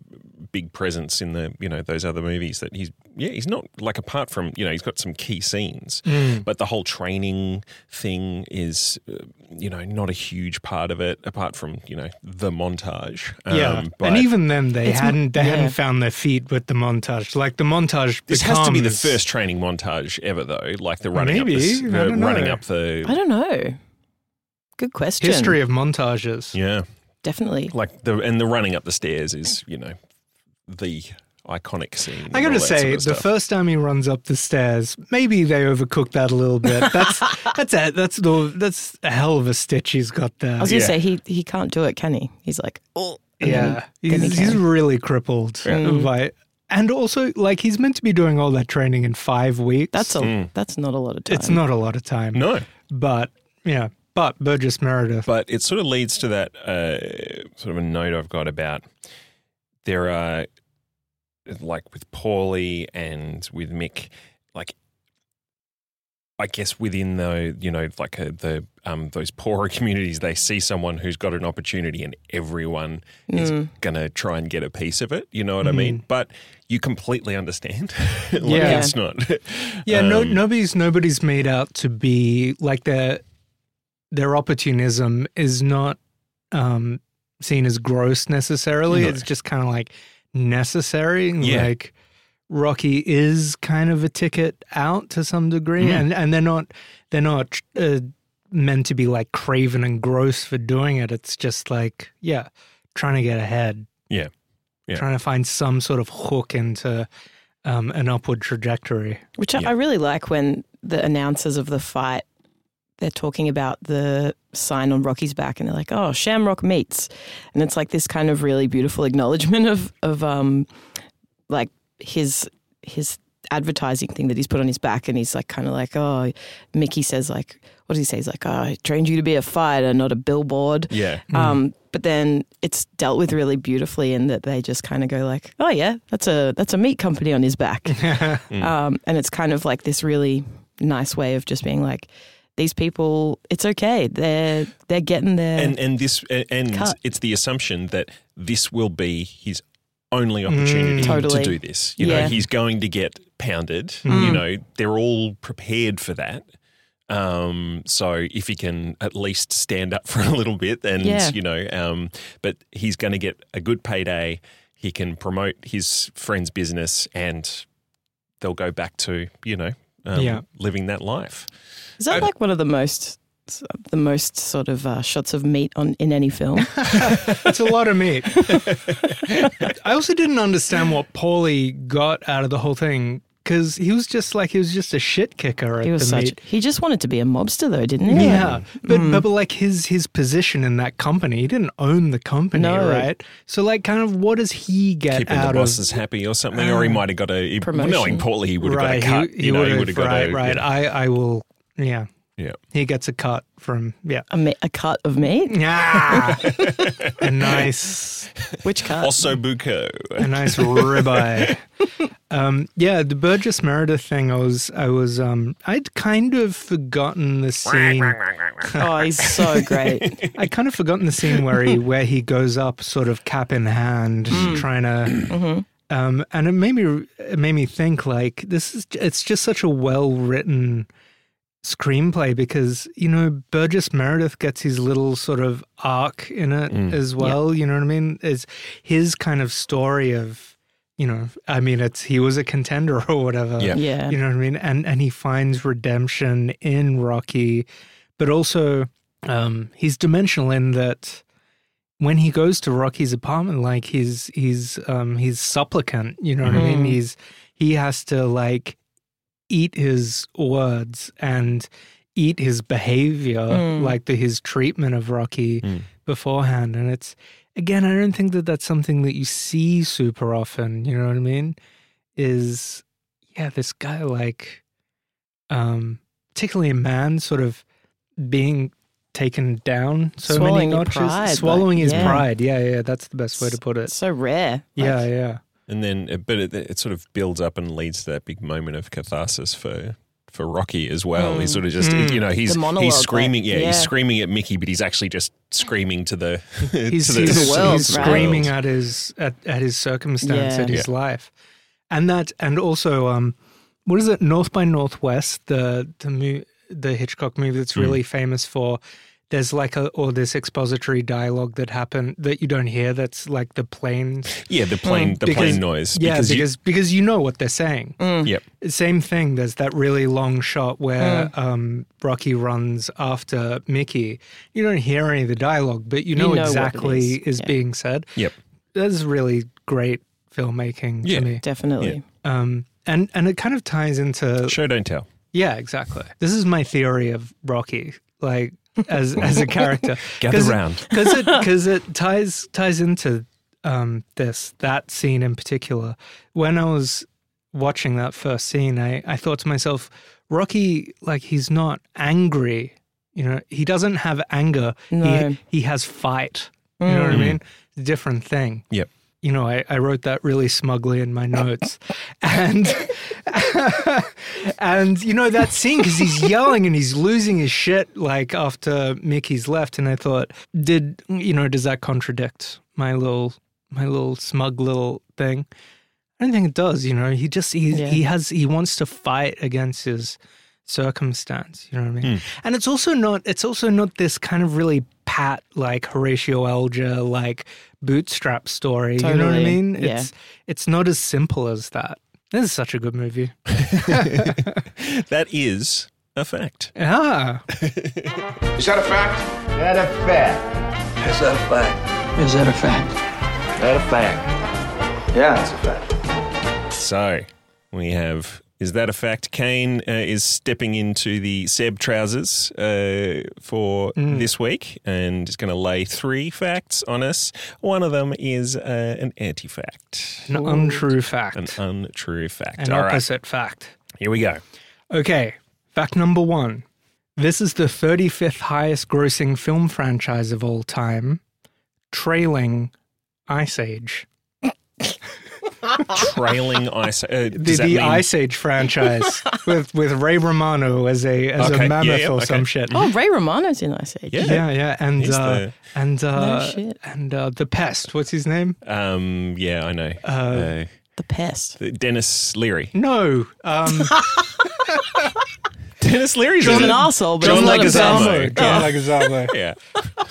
big presence in the you know those other movies that he's yeah he's not like apart from you know he's got some key scenes, but the whole training thing is uh, you know not a huge part of it apart from you know the montage. yeah, Um, but and even then, they hadn't they yeah. hadn't found their feet with the montage. Like the montage. this has to be the first training montage ever though, like the running Maybe. up the, the running up the I don't know. Good question. history of montages. yeah. definitely. like the and the running up the stairs is you know the iconic scene. I gotta say, sort of the stuff. first time he runs up the stairs, maybe they overcooked that a little bit. That's that's a that's the that's a hell of a stitch he's got there. I was gonna Yeah. say he he can't do it, can he? He's like, oh, and then- yeah, then he he's, he's really crippled mm. by, and also like he's meant to be doing all that training in five weeks. that's a mm. that's not a lot of time. it's not a lot of time. no, but yeah, but Burgess Meredith. but it sort of leads to that uh, sort of a note I've got about there are like with Paulie and with Mick, like I guess within the you know like uh the um, those poorer communities, they see someone who's got an opportunity, and everyone is going to try and get a piece of it. You know what I mean? But you completely understand. like, Yeah. it's not. Yeah, no, Um, nobody's nobody's made out to be like their their opportunism is not um, seen as gross necessarily. No. It's just kind of like necessary. Yeah. Like Rocky is kind of a ticket out to some degree, Mm. and and they're not they're not uh, meant to be like craven and gross for doing it. It's just like yeah, trying to get ahead. Yeah. Yeah. Trying to find some sort of hook into um, an upward trajectory. Which Yeah. I really like when the announcers of the fight they're talking about the sign on Rocky's back and they're like, "Oh, Shamrock Meats," and it's like this kind of really beautiful acknowledgement of of um like his his advertising thing that he's put on his back, and he's like kind of like, "Oh," Mickey says like, "What does he say?" He's like, "Oh, I trained you to be a fighter, not a billboard." yeah. Um, but then it's dealt with really beautifully in that they just kind of go like, "Oh yeah, that's a that's a meat company on his back," um, and it's kind of like this really nice way of just being like, "These people, it's okay. They're they're getting there." and and this and Cut. it's the assumption that this will be his only opportunity Totally. to do this. You Yeah. know, he's going to get pounded. You know, they're all prepared for that. Um, so if he can at least stand up for a little bit, then Yeah. you know, um, but he's going to get a good payday. He can promote his friend's business, and they'll go back to you know, um, Yeah. living that life. Is that like one of the most the most sort of uh, shots of meat on in any film? It's a lot of meat. I also didn't understand what Paulie got out of the whole thing because he was just like he was just a shit kicker at He was the such. meat. He just wanted to be a mobster, though, didn't he? Yeah, but, Mm. but but like his his position in that company, he didn't own the company, No. right? So like, kind of, what does he get keeping the out of? bosses happy or something, or he might have got a he- Promotion. knowing Paulie, he would have right, got a cut. he, he you know, would he have would have got right, a right. Yeah. I I will, yeah. Yeah. He gets a cut from yeah. A, me- a cut of meat. Yeah, a nice Which cut? Also buko. a nice ribeye. Um, yeah, the Burgess Meredith thing. I was, I was, um, I'd kind of forgotten the scene. oh, he's so great. I'd kind of forgotten the scene where he, where he goes up, sort of cap in hand, trying to. Um, and it made me, it made me think like this is, it's just such a well written screenplay because you know Burgess Meredith gets his little sort of arc in it as well. You know what I mean? Is his kind of story of you know, I mean, it's he was a contender or whatever. Yeah. Yeah. You know what I mean? And and he finds redemption in Rocky, but also um, he's dimensional in that when he goes to Rocky's apartment, like he's he's um, he's supplicant. You know what I mean? Mhm. He's he has to like eat his words and eat his behavior, Mm. like the his treatment of Rocky Mm. beforehand, and it's again, I don't think that that's something that you see super often. You know what I mean? Is yeah, this guy like, um, particularly a man, sort of being taken down so Swallowing many notches, pride, swallowing like, his yeah. pride. Yeah, yeah, that's the best way to put it. So rare. Yeah, yeah. And then, uh, but it, it sort of builds up and leads to that big moment of catharsis for for Rocky as well. He's sort of just, Mm. you know, he's he's screaming, yeah, yeah. he's screaming at Mickey, but he's actually just screaming to the He's, to the, he's, the world, he's right? screaming at his at, at his circumstance, Yeah. at his life, and that, and also, um, what is it? North by Northwest, the the mo- the Hitchcock movie that's really famous for. There's like a or this expository dialogue that happened that you don't hear. That's like the plane. yeah, the plane, the Because- plane noise. Yeah, because you- because, because you know what they're saying. yep, Same thing. There's that really long shot where um, Rocky runs after Mickey. You don't hear any of the dialogue, but you know, know exactly is. is Yeah. being said. yep. That's really great filmmaking Yeah. to me. Definitely. Um, and and it kind of ties into Show don't tell. yeah, exactly. This is my theory of Rocky, like as as a character. Gather round. because it because it ties ties into um, this that scene in particular. When I was watching that first scene, I I thought to myself, Rocky, like he's not angry. You know, he doesn't have anger. No. He he has fight. You know what I mean? It's a different thing Yep. You know, I, I wrote that really smugly in my notes. and, and, you know, that scene, because he's yelling and he's losing his shit, like after Mickey's left. And I thought, did, you know, does that contradict my little, my little smug little thing? I don't think it does, you know, he just, he, Yeah. he has, he wants to fight against his circumstance, you know what I mean? Hmm. And it's also not, it's also not this kind of really pat, like Horatio Alger, like bootstrap story. You know what I mean? yeah. It's, it's not as simple as that. This is such a good movie. That is a fact. Ah, Is that a fact? Is that a fact. Is that a fact? Is that a fact? Is That a fact. Yeah, it's a fact. So we have. Is that a fact? Kane uh, is stepping into the Seb trousers uh, for this week and is going to lay three facts on us. One of them is uh, an anti fact, an untrue fact, an untrue fact. an All right, opposite fact. here we go. Okay, fact number one. This is the 35th highest grossing film franchise of all time, trailing Ice Age. Trailing ice. Uh, The, does that the mean- Ice Age franchise with, with Ray Romano as a as Okay, a mammoth yeah, yeah, or okay. some shit. Oh, Ray Romano's in Ice Age. Yeah. Yeah, yeah, and He's uh, the- and uh, shit. and uh, the pest. What's his name? Um, yeah, I know. Uh, The Pest. Denis Leary. No, um, Denis Leary's He's in an it. arsehole, but John he's not a Leguizamo. pest. John Yeah. Leguizamo.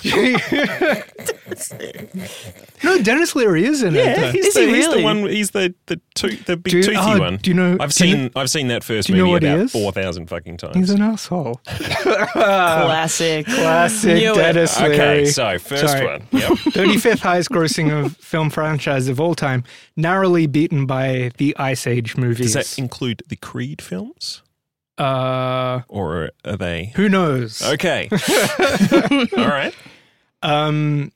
Yeah. no, Denis Leary is in it. Yeah, though. he's, Is the, he he's the really? one. He's the the, toot, the big Do you- toothy oh, one. do you know- I've do you seen I've seen that first do you know movie about four thousand fucking times. He's an asshole. Classic. Classic Knew it. Denis Leary. okay, so first Sorry. one. Yep. 35th highest grossing of film franchise of all time, narrowly beaten by the Ice Age movies. Does that include the Creed films, uh, or are they? who knows? Okay. All right. Um,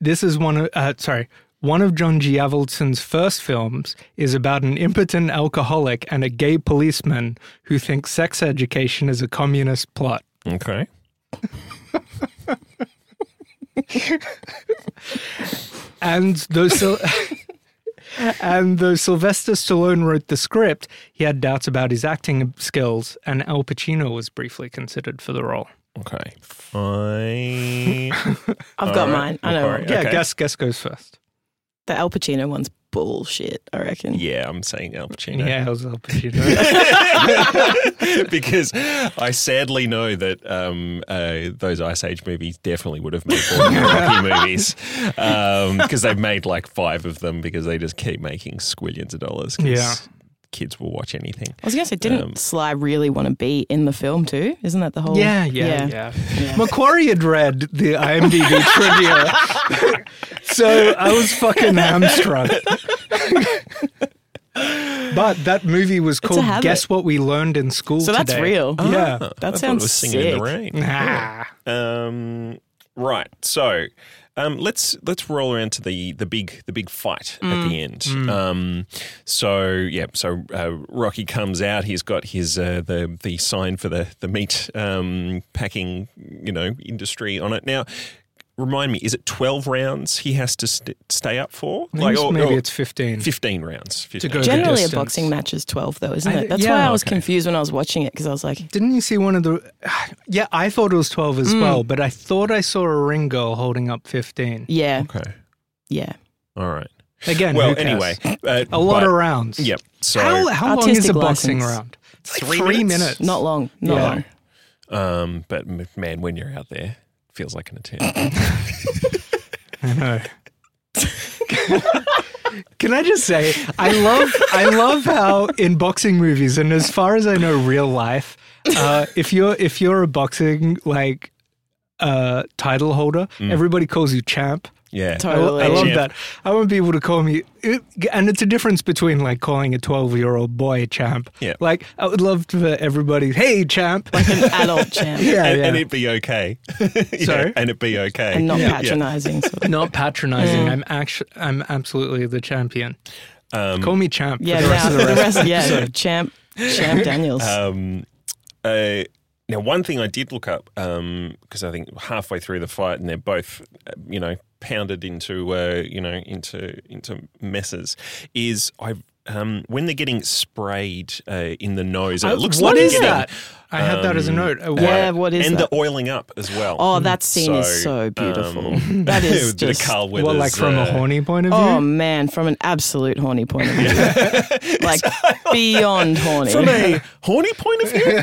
this is one of uh, sorry. One of John G. Avildsen's first films is about an impotent alcoholic and a gay policeman who thinks sex education is a communist plot. Okay. And those. Syl- and though Sylvester Stallone wrote the script, he had doubts about his acting skills, and Al Pacino was briefly considered for the role. Okay. fine. I've got All right. mine. I know. Macquarie. Yeah, Okay. guess guess goes first. The Al Pacino one's bullshit, I reckon. Yeah, I'm saying Al Pacino. Yeah, it was Al Pacino. because I sadly know that um, uh, those Ice Age movies definitely would have made more than Rocky movies because they've made like five of them because they just keep making squillions of dollars. 'cause Yeah. Kids will watch anything. I was going to say, didn't Um, Sly really want to be in the film too? Isn't that the whole? yeah, yeah, yeah, Yeah. Macquarie had read the IMDb trivia, so I was fucking hamstrung. but that movie was called "Guess What We Learned in School." So that's Today. real. Yeah. That thought sounds it was singing in the sick. rain. Ah. Um, right. So um, let's let's roll around to the the big the big fight at the end. Um, so yeah. So uh, Rocky comes out. He's got his uh, the the sign for the the meat um, packing you know industry on it now. Remind me, is it twelve rounds he has to st- stay up for? I think or- maybe or it's fifteen. fifteen rounds. 15. go Generally, a boxing match is 12, though, isn't it? That's yeah. why I was Okay. confused when I was watching it because I was like, Didn't you see one of the? Yeah, I thought it was twelve as Mm. well, but I thought I saw a ring girl holding up fifteen. yeah, Okay. yeah. All right. Again, Well, who cares? anyway, uh, a lot but- of rounds. Yep. So how how long is Artistic a boxing license. round? It's like Three three, minutes? minutes. Not long. Not Yeah. long. Um, but man, when you're out there, it feels like an attempt. I know. Can I just say, I love, I love how in boxing movies, and as far as I know, real life, uh, if you're if you're a boxing like uh, title holder, everybody calls you champ. Yeah. I, Totally. I love Champ. that. I want people to call me, and it's a difference between like calling a twelve-year-old boy a champ. Yeah. Like I would love for everybody, hey champ. Like an adult champ. yeah, and, yeah. and it'd be okay. Yeah, Sorry? and it'd be okay. And not Yeah. patronizing. Sort of. Not patronizing. I'm actually, I'm absolutely the champion. Um, Call me champ. Yeah, for the rest now of the the rest. rest, yeah, champ, champ Daniels. Um, uh, now, one thing I did look up because I think halfway through the fight, and they're both, uh, you know, pounded into, uh, you know, into into messes. Is I um, when they're getting sprayed uh, in the nose, it looks what like is getting, that? I had that as a um, note. Uh, Yeah, what is and that? the oiling up as well. oh, that scene is So, so beautiful. um, that it was is a bit of just. Carl What, Weathers, like from a uh, horny point of view? Oh man, from an absolute horny point of view, like beyond horny, From a horny point of view,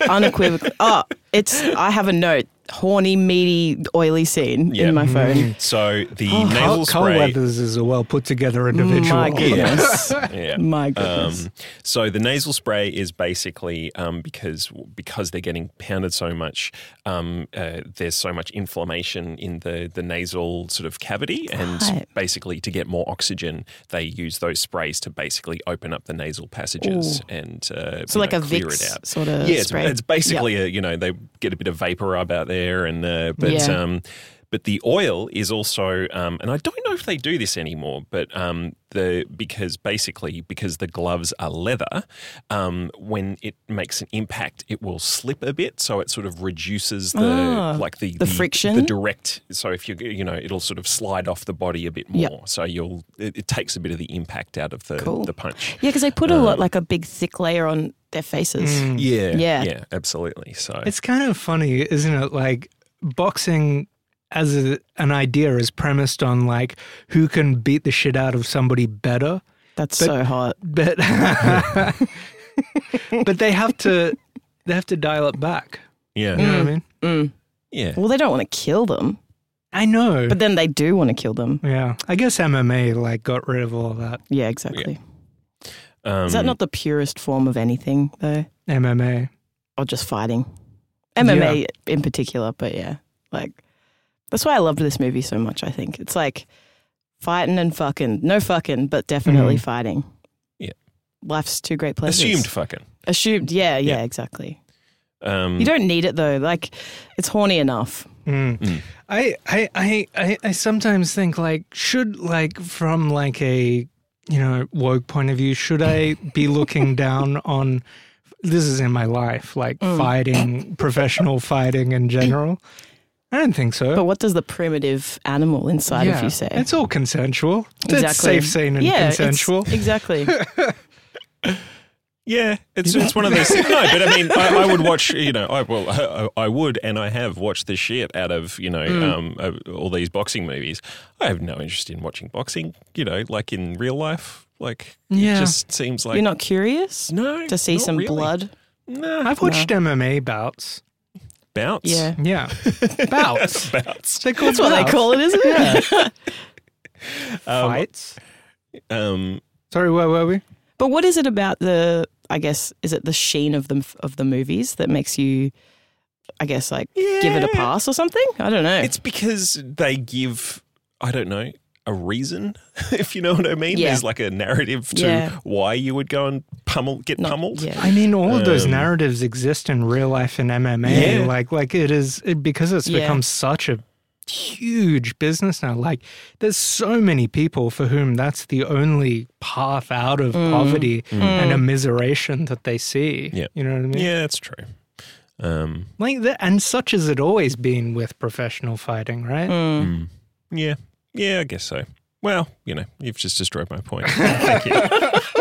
unequivocally. Oh, it's. I have a note: horny, meaty, oily scene Yeah. in my phone. so the Carl, nasal Carl spray. Weathers is a well put together individual. My goodness, Yeah. my goodness. Um, so the nasal spray is basically um, because because they're getting pounded so much. Um, uh, there's so much inflammation in the the nasal sort of cavity, and Right. basically to get more oxygen, they use those sprays to basically open up the nasal passages and uh, so like know, a clear Vicks it out. sort of yeah, it's, it's basically a you know they get a bit of vapor rub out there, and uh, but Yeah. um, but the oil is also, um, and I don't know if they do this anymore, but um, the because basically because the gloves are leather, um, when it makes an impact, it will slip a bit, so it sort of reduces the Ah, like the, the friction? the direct. So if you you know, it'll sort of slide off the body a bit more, Yep. so you'll it, it takes a bit of the impact out of the Cool. the punch. yeah, because they put a lot like a big thick layer on their faces. Mm. Yeah, Yeah. yeah, absolutely. So It's kind of funny, isn't it? Like boxing as a, an idea is premised on like who can beat the shit out of somebody better, That's But- so hot. but but they have to they have to dial it back. yeah, You know what I mean? Mm. yeah. Well, they don't want to kill them, I know. but then they do want to kill them. yeah, I guess MMA like got rid of all of that. Yeah, exactly. Um, Is that not the purest form of anything, though? MMA. Or just fighting? MMA in particular, but yeah. Like, that's why I loved this movie so much, I think. It's like fighting and fucking. No fucking, but definitely Mhm. fighting. Yeah. Life's two great pleasures. assumed fucking? Assumed, yeah, yeah, Yeah. exactly. Um, You don't need it, though. Like, it's horny enough. Mm. Mm. I, I I I I sometimes think like should like from like a you know woke point of view should I be looking down on this is in my life like Mm. fighting professional fighting in general I don't think so But what does the primitive animal inside of you say? it's all consensual it's Exactly. safe sane and yeah, it's- consensual Exactly. Yeah, it's it's one of those. no, but I mean, I, I would watch. You know, I well, I, I would, and I have watched the shit out of you know Mm. um, uh, all these boxing movies. I have no interest in watching boxing. You know, like in real life, like Yeah. it just seems like You're not curious no to see not some really. blood? No, I've watched MMA bouts bouts. Yeah. yeah bouts bouts. they call That's what they call it, isn't it? Um, fights Um, sorry where were we But what is it about the? I guess is it the sheen of the of the movies that makes you, I guess, like give it a Yeah. pass or something? I don't know. It's because they give, I don't know, a reason, if you know what I mean. Yeah. There's like a narrative to Yeah. why you would go and pummel, get Not- pummeled. Yeah. I mean, all of those Um, narratives exist in real life in MMA. Yeah. Like, like it is it, because it's Yeah. become such a huge business now. Like, there's so many people for whom that's the only path out of Mm. poverty and immiseration that they see. Yeah. you know what I mean? Yeah, that's true. Um, Like that, and such has it always been with professional fighting, right? Mm. mm. Yeah, yeah, I guess so. Well, you know, you've just destroyed my point. Thank you.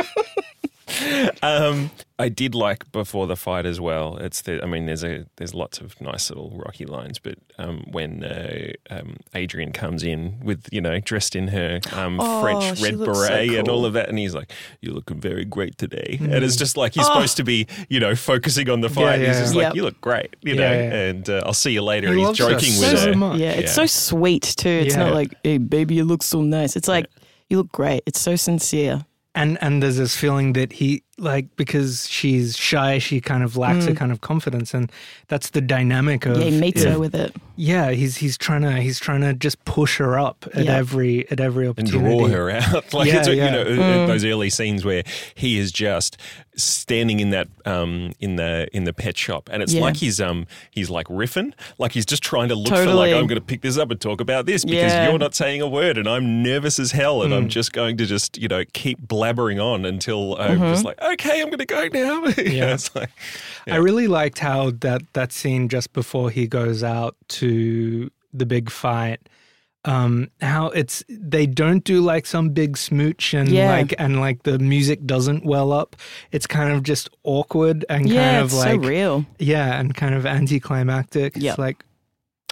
um, I did like before the fight as well. It's the, I mean, there's a there's lots of nice little rocky lines, but um, when uh, um, Adrian comes in with you know dressed in her um, Oh, French red looks so beret and all of that, and he's like, "You're looking very great today," and it's just like he's supposed to be you know focusing on the fight. and yeah, he's just yeah. like, Yep. "You look great," you know, yeah. and uh, I'll see you later. He and he's loves her joking so with her. much. Yeah, it's Yeah. so sweet too. It's Yeah. not like, hey, baby, you look so nice. It's like, you look great. It's so sincere. And and there's this feeling that he like because she's shy, she kind of lacks a kind of confidence, and that's the dynamic of Mm. Yeah, he meets yeah, her with it. yeah. He's he's trying to he's trying to just push her up at Yeah. every at every and opportunity. draw her out. like Yeah, it's, yeah. you know those early scenes where he is just standing in that um in the in the pet shop, and it's Yeah. like he's um he's like riffing, like he's just trying to look for like I'm going to pick this up and talk about this because Yeah. you're not saying a word, and I'm nervous as hell, and I'm Mm. just going to just you know keep blabbering on until I'm just like okay, I'm going to go now. yeah, it's like I really liked how that that scene just before he goes out to the big fight. Um, how it's they don't do like some big smooch and Yeah. like and like the music doesn't well up. It's kind of just awkward and Yeah, kind of it's like so real. yeah, and kind of anticlimactic. Yeah. It's like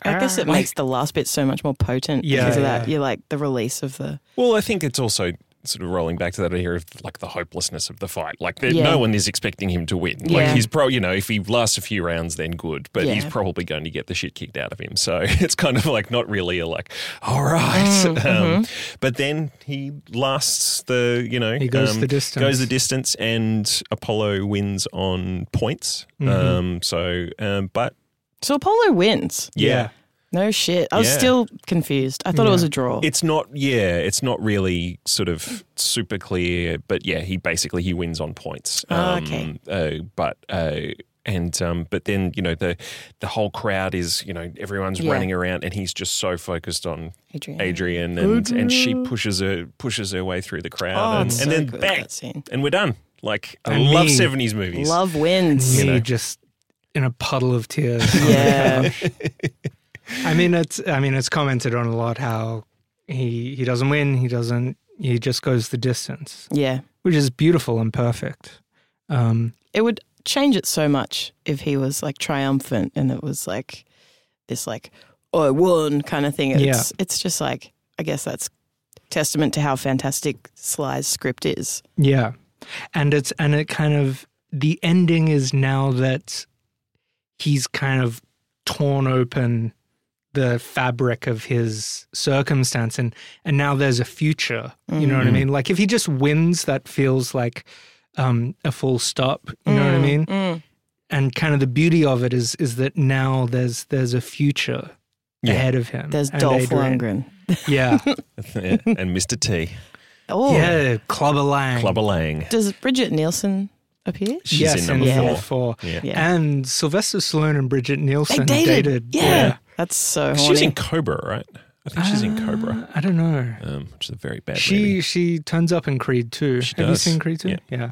I guess it ah, makes the last bit so much more potent Yeah, because of yeah. that. You're like the release of the Well, I think it's also sort of rolling back to that idea of like the hopelessness of the fight. Like Yeah. no one is expecting him to win. Like he's pro, you know, if he lasts a few rounds, then good. But he's probably going to get the shit kicked out of him. So it's kind of like not really a like, all right. Mm, Um, mm-hmm. but then he lasts the, you know, He goes um, the distance. Goes the distance, and Apollo wins on points. Mm-hmm. Um, so, um, but So Apollo wins. yeah. No shit. I was Yeah. still confused. I thought it was a draw. It's not, yeah, it's not really sort of super clear, but yeah, he basically he wins on points. Oh, okay. Uh, but uh, and um, but then you know the the whole crowd is you know everyone's Yeah. running around, and he's just so focused on Adrian. Adrian, and and she pushes her pushes her way through the crowd, Oh, and, it's and so then good, bang, that scene. and we're done. Like I And love me. seventies movies. Love wins. me know. just in a puddle of tears. Yeah. I mean, it's I mean, it's commented on a lot how he he doesn't win, he doesn't, he just goes the distance, yeah. which is beautiful and perfect. Um, It would change it so much if he was like triumphant and it was like this like oh, I won kind of thing. It's Yeah. it's just like I guess that's testament to how fantastic Sly's script is. yeah, and it's and it kind of the ending is now that he's kind of torn open the fabric of his circumstance and and now there's a future you know what i mean like if he just wins that feels like um a full stop you know what i mean Mm. and kind of the beauty of it is is that now there's there's a future Yeah. ahead of him There's and Dolph Adrian. Lundgren. yeah Yeah, and Mr. T, Oh, yeah clubber lang Clubber Lang. Does Brigitte Nielsen appear? She's yes in number in number four. four Yeah. Yeah. and sylvester stallone and bridget They nielsen dated. Yeah. That's so horny. She's in Cobra, right? I think she's in Cobra, Uh, i don't know um, which is a very bad she movie. she turns up in creed too She have does. you seen creed too Yeah. yeah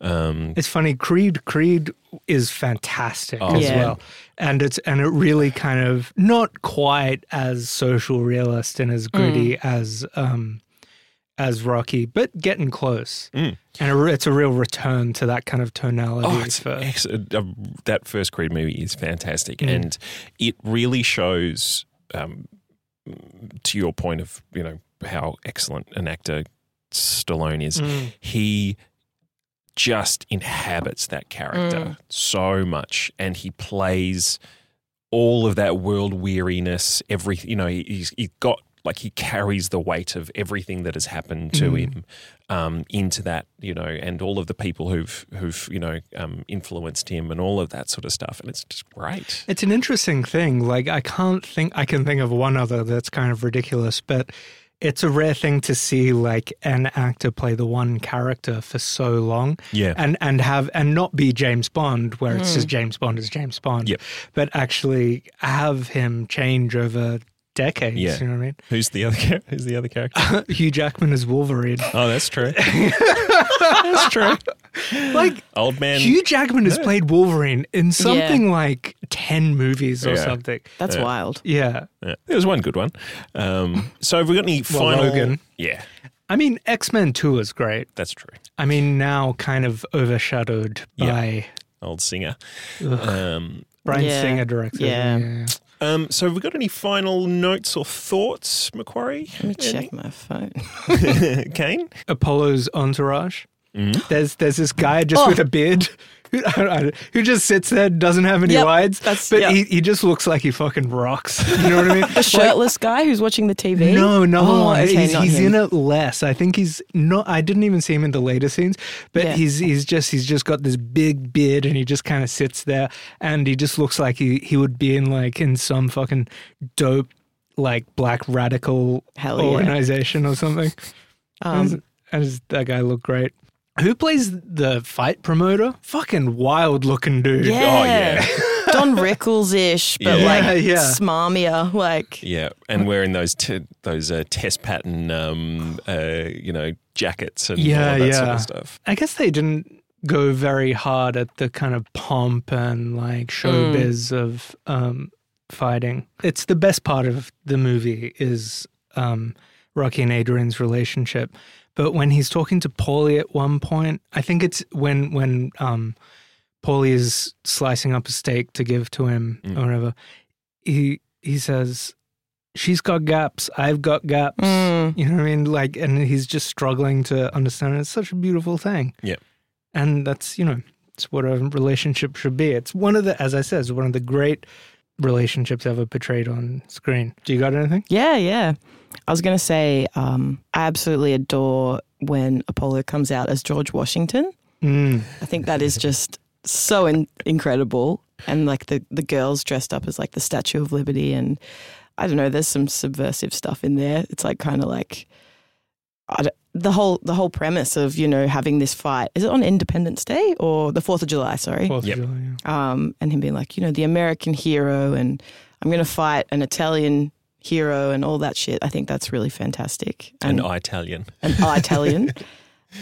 Um, It's funny. Creed Creed is fantastic Oh. as Yeah. well, and it's and it really kind of not quite as social realist and as gritty Mm. as um as Rocky, but getting close. Mm. And it's a real return to that kind of tonality. Oh, it's for, excellent. Uh, that first Creed movie is fantastic, Mm. and it really shows, um, to your point of you know how excellent an actor Stallone is. Mm. He just inhabits that character Mm. so much, and he plays all of that world weariness. Every you know, he, he's he got like he carries the weight of everything that has happened to Mm. him um, into that, you know, and all of the people who've who've you know um, influenced him and all of that sort of stuff, and it's just great. It's an interesting thing. Like I can't think I can think of one other that's kind of ridiculous, but it's a rare thing to see like an actor play the one character for so long. Yeah. And and have and not be James Bond where it's just James Bond is James Bond. Yep. But actually have him change over decades. Yeah. You know what I mean? Who's the other? char- Who's the other character? Hugh Jackman is Wolverine. oh, that's true. that's true. like Old man. Hugh Jackman has played Wolverine in something like ten movies or Yeah. something. That's wild. Yeah. Yeah, there was one good one. Um, so have we got any Well, final? Logan. Yeah, I mean, X Men Two is great. that's true. I mean, now kind of overshadowed Yeah. by Old singer. Um, Bryan Yeah. Singer directed. Yeah. Um, so have we got any final notes or thoughts, Macquarie? Let me check my phone. Kane? Apollo's entourage. Mm. There's there's this guy just Oh. with a beard. who, who just sits there, doesn't have any Yep, that's- but yeah. he, he just looks like he fucking rocks. You know what I mean? The shirtless guy who's watching the TV. No, no, Oh, okay, he's, not he's in it less. I think he's not. I didn't even see him in the later scenes, but Yeah. he's he's just he's just got this big beard and he just kind of sits there and he just looks like he he would be in like in some fucking dope like black radical Hell yeah. organization or something. Um, and that guy looked great. Who plays the fight promoter? Fucking wild looking dude. yeah. Oh, yeah. Don Rickles ish, but Yeah. like Yeah. smarmier. Like, Yeah, and wearing those t- those uh, test pattern, um, uh, you know, jackets and Yeah, all that yeah. sort of stuff. I guess they didn't go very hard at the kind of pomp and like Mm. showbiz of um, fighting. It's the best part of the movie is um, Rocky and Adrian's relationship. But when he's talking to Paulie at one point, I think it's when when um, Paulie is slicing up a steak to give to him Mm. or whatever. He he says, "She's got gaps. I've got gaps." mm, You know what I mean? Like, and he's just struggling to understand. it. It's such a beautiful thing. Yeah. And that's, you know, it's what a relationship should be. It's one of the, as I said, it's one of the great relationships ever portrayed on screen. Do you got anything? yeah, yeah. I was going to say, um, I absolutely adore when Apollo comes out as George Washington. Mm. I think that is just so in- incredible. And like the, the girls dressed up as like the Statue of Liberty. And I don't know, there's some subversive stuff in there. It's like kind of like I don't- the whole the whole premise of you know having this fight is it on Independence Day or the Fourth of July? Sorry, Fourth of July, yeah. um, and him being like, you know, the American hero, and I'm going to fight an Italian hero, and all that shit. I think that's really fantastic. And Italian. an Italian.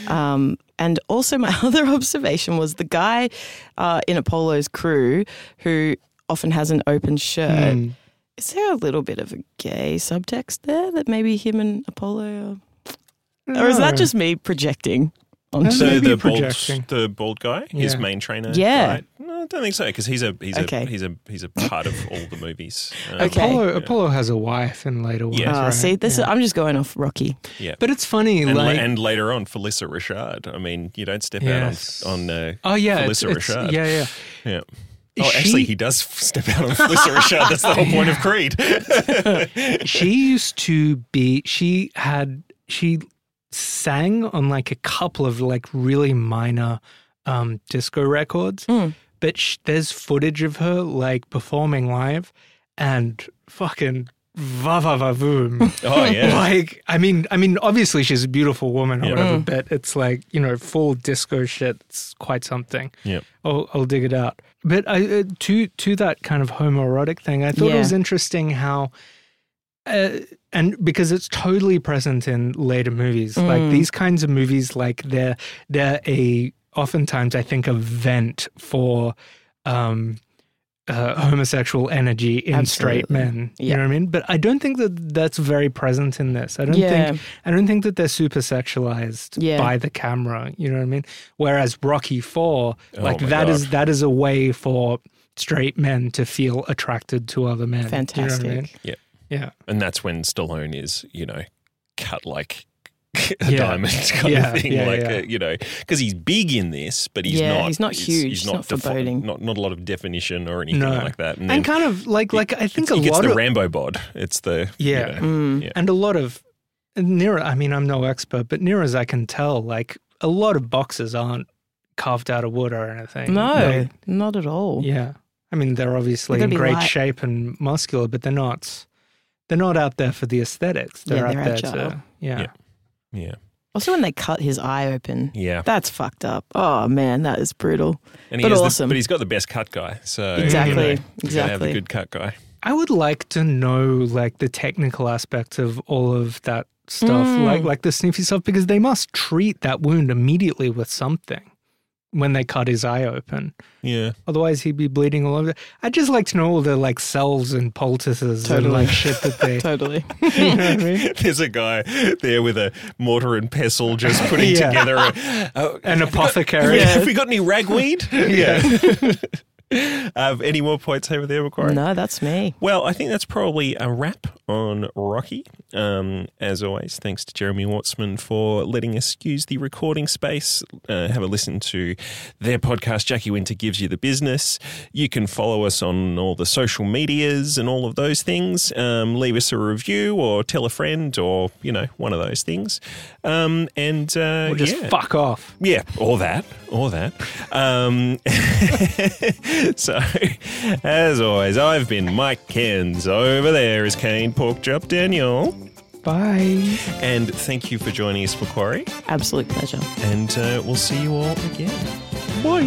um, and also, my other observation was the guy uh, in Apollo's crew who often has an open shirt. Mm. Is there a little bit of a gay subtext there that maybe him and Apollo, are, or is that just me projecting? On That's So the bald, projecting. the bald guy, his main trainer. Yeah. guy? No, I don't think so because he's a he's Okay. a he's a he's a part of all the movies. Um, Okay. Apollo, yeah. Apollo has a wife in later ones. Yeah. Uh, right? See, this Yeah. is, I'm just going off Rocky. Yeah. but it's funny, and, la- like, and later on, Phylicia Rashad. I mean, you don't step Yes. out on on uh, oh yeah, it's, Felissa it's- Richard. yeah, yeah. yeah. Is Oh, actually, he does step out on Phylicia Rashad. That's the whole point of Creed. she used to be she had she sang on like a couple of like really minor um disco records Mm. but sh- there's footage of her like performing live and fucking va va va boom Oh yeah. like i mean i mean obviously she's a beautiful woman or Yeah. whatever Mm. but it's like you know full disco shit it's quite something Yeah. I'll, I'll dig it out. But I, uh, to to that kind of homoerotic thing, I thought it was interesting how, uh, and because it's totally present in later movies, like Mm. these kinds of movies, like they're they're a oftentimes I think a vent for. Um, uh, homosexual energy in straight Absolutely. men, you Yeah. know what I mean. But I don't think that that's very present in this. I don't Yeah. think I don't think that they're super sexualized Yeah. by the camera. You know what I mean? Whereas Rocky Four, Oh like my that is God. that is a way for straight men to feel attracted to other men. Do you know what I Fantastic. mean? Yeah. Yeah. And that's when Stallone is, you know, cut like a Yeah. diamond kind Yeah, of thing. yeah, like, yeah. Uh, you know, because he's big in this, but he's Yeah, not. he's not huge, he's not defi- foreboding. Not not a lot of definition or anything No. like that. And then kind of like like I think he a gets lot the of Rambo bod. It's the you Yeah. know, Mm. Yeah. and a lot of near I mean I'm no expert, but near as I can tell, like a lot of boxes aren't carved out of wood or anything. No, They- not at all. Yeah. I mean, they're obviously They're in great light. shape and muscular, but they're not. They're not out there for the aesthetics. They're Yeah, out they're there agile. to yeah. Yeah. yeah, Also, when they cut his eye open, yeah. that's fucked up. Oh man, that is brutal. And he but awesome. the, but he's got the best cut guy. So Exactly, you know, you gotta have exactly. a good cut guy. I would like to know like the technical aspects of all of that stuff, Mm. like like the sniffy stuff, because they must treat that wound immediately with something when they cut his eye open. Yeah. Otherwise, he'd be bleeding all over. I'd just like to know all the like cells and poultices and Totally. like shit that they. Totally. you know what I mean? There's a guy there with a mortar and pestle just putting Yeah. together a, oh, An apothecary. Have we got any ragweed? Yeah. Uh, any more points over there, Macquarie? no, that's me. Well, I think that's probably a wrap on Rocky. Um, as always, thanks to Jeremy Wortsman for letting us use the recording space. Uh, have a listen to their podcast, Jacky Winter Gives You the Business. You can follow us on all the social medias and all of those things. Um, leave us a review or tell a friend or, you know, one of those things. Um, and uh, Or just yeah. fuck off. Yeah, or that, or that. So, as always, I've been Mike Cairns. Over there is Kane Porkchop Daniel. Bye. And thank you for joining us for Quarry. Absolute pleasure. And uh, we'll see you all again. Bye.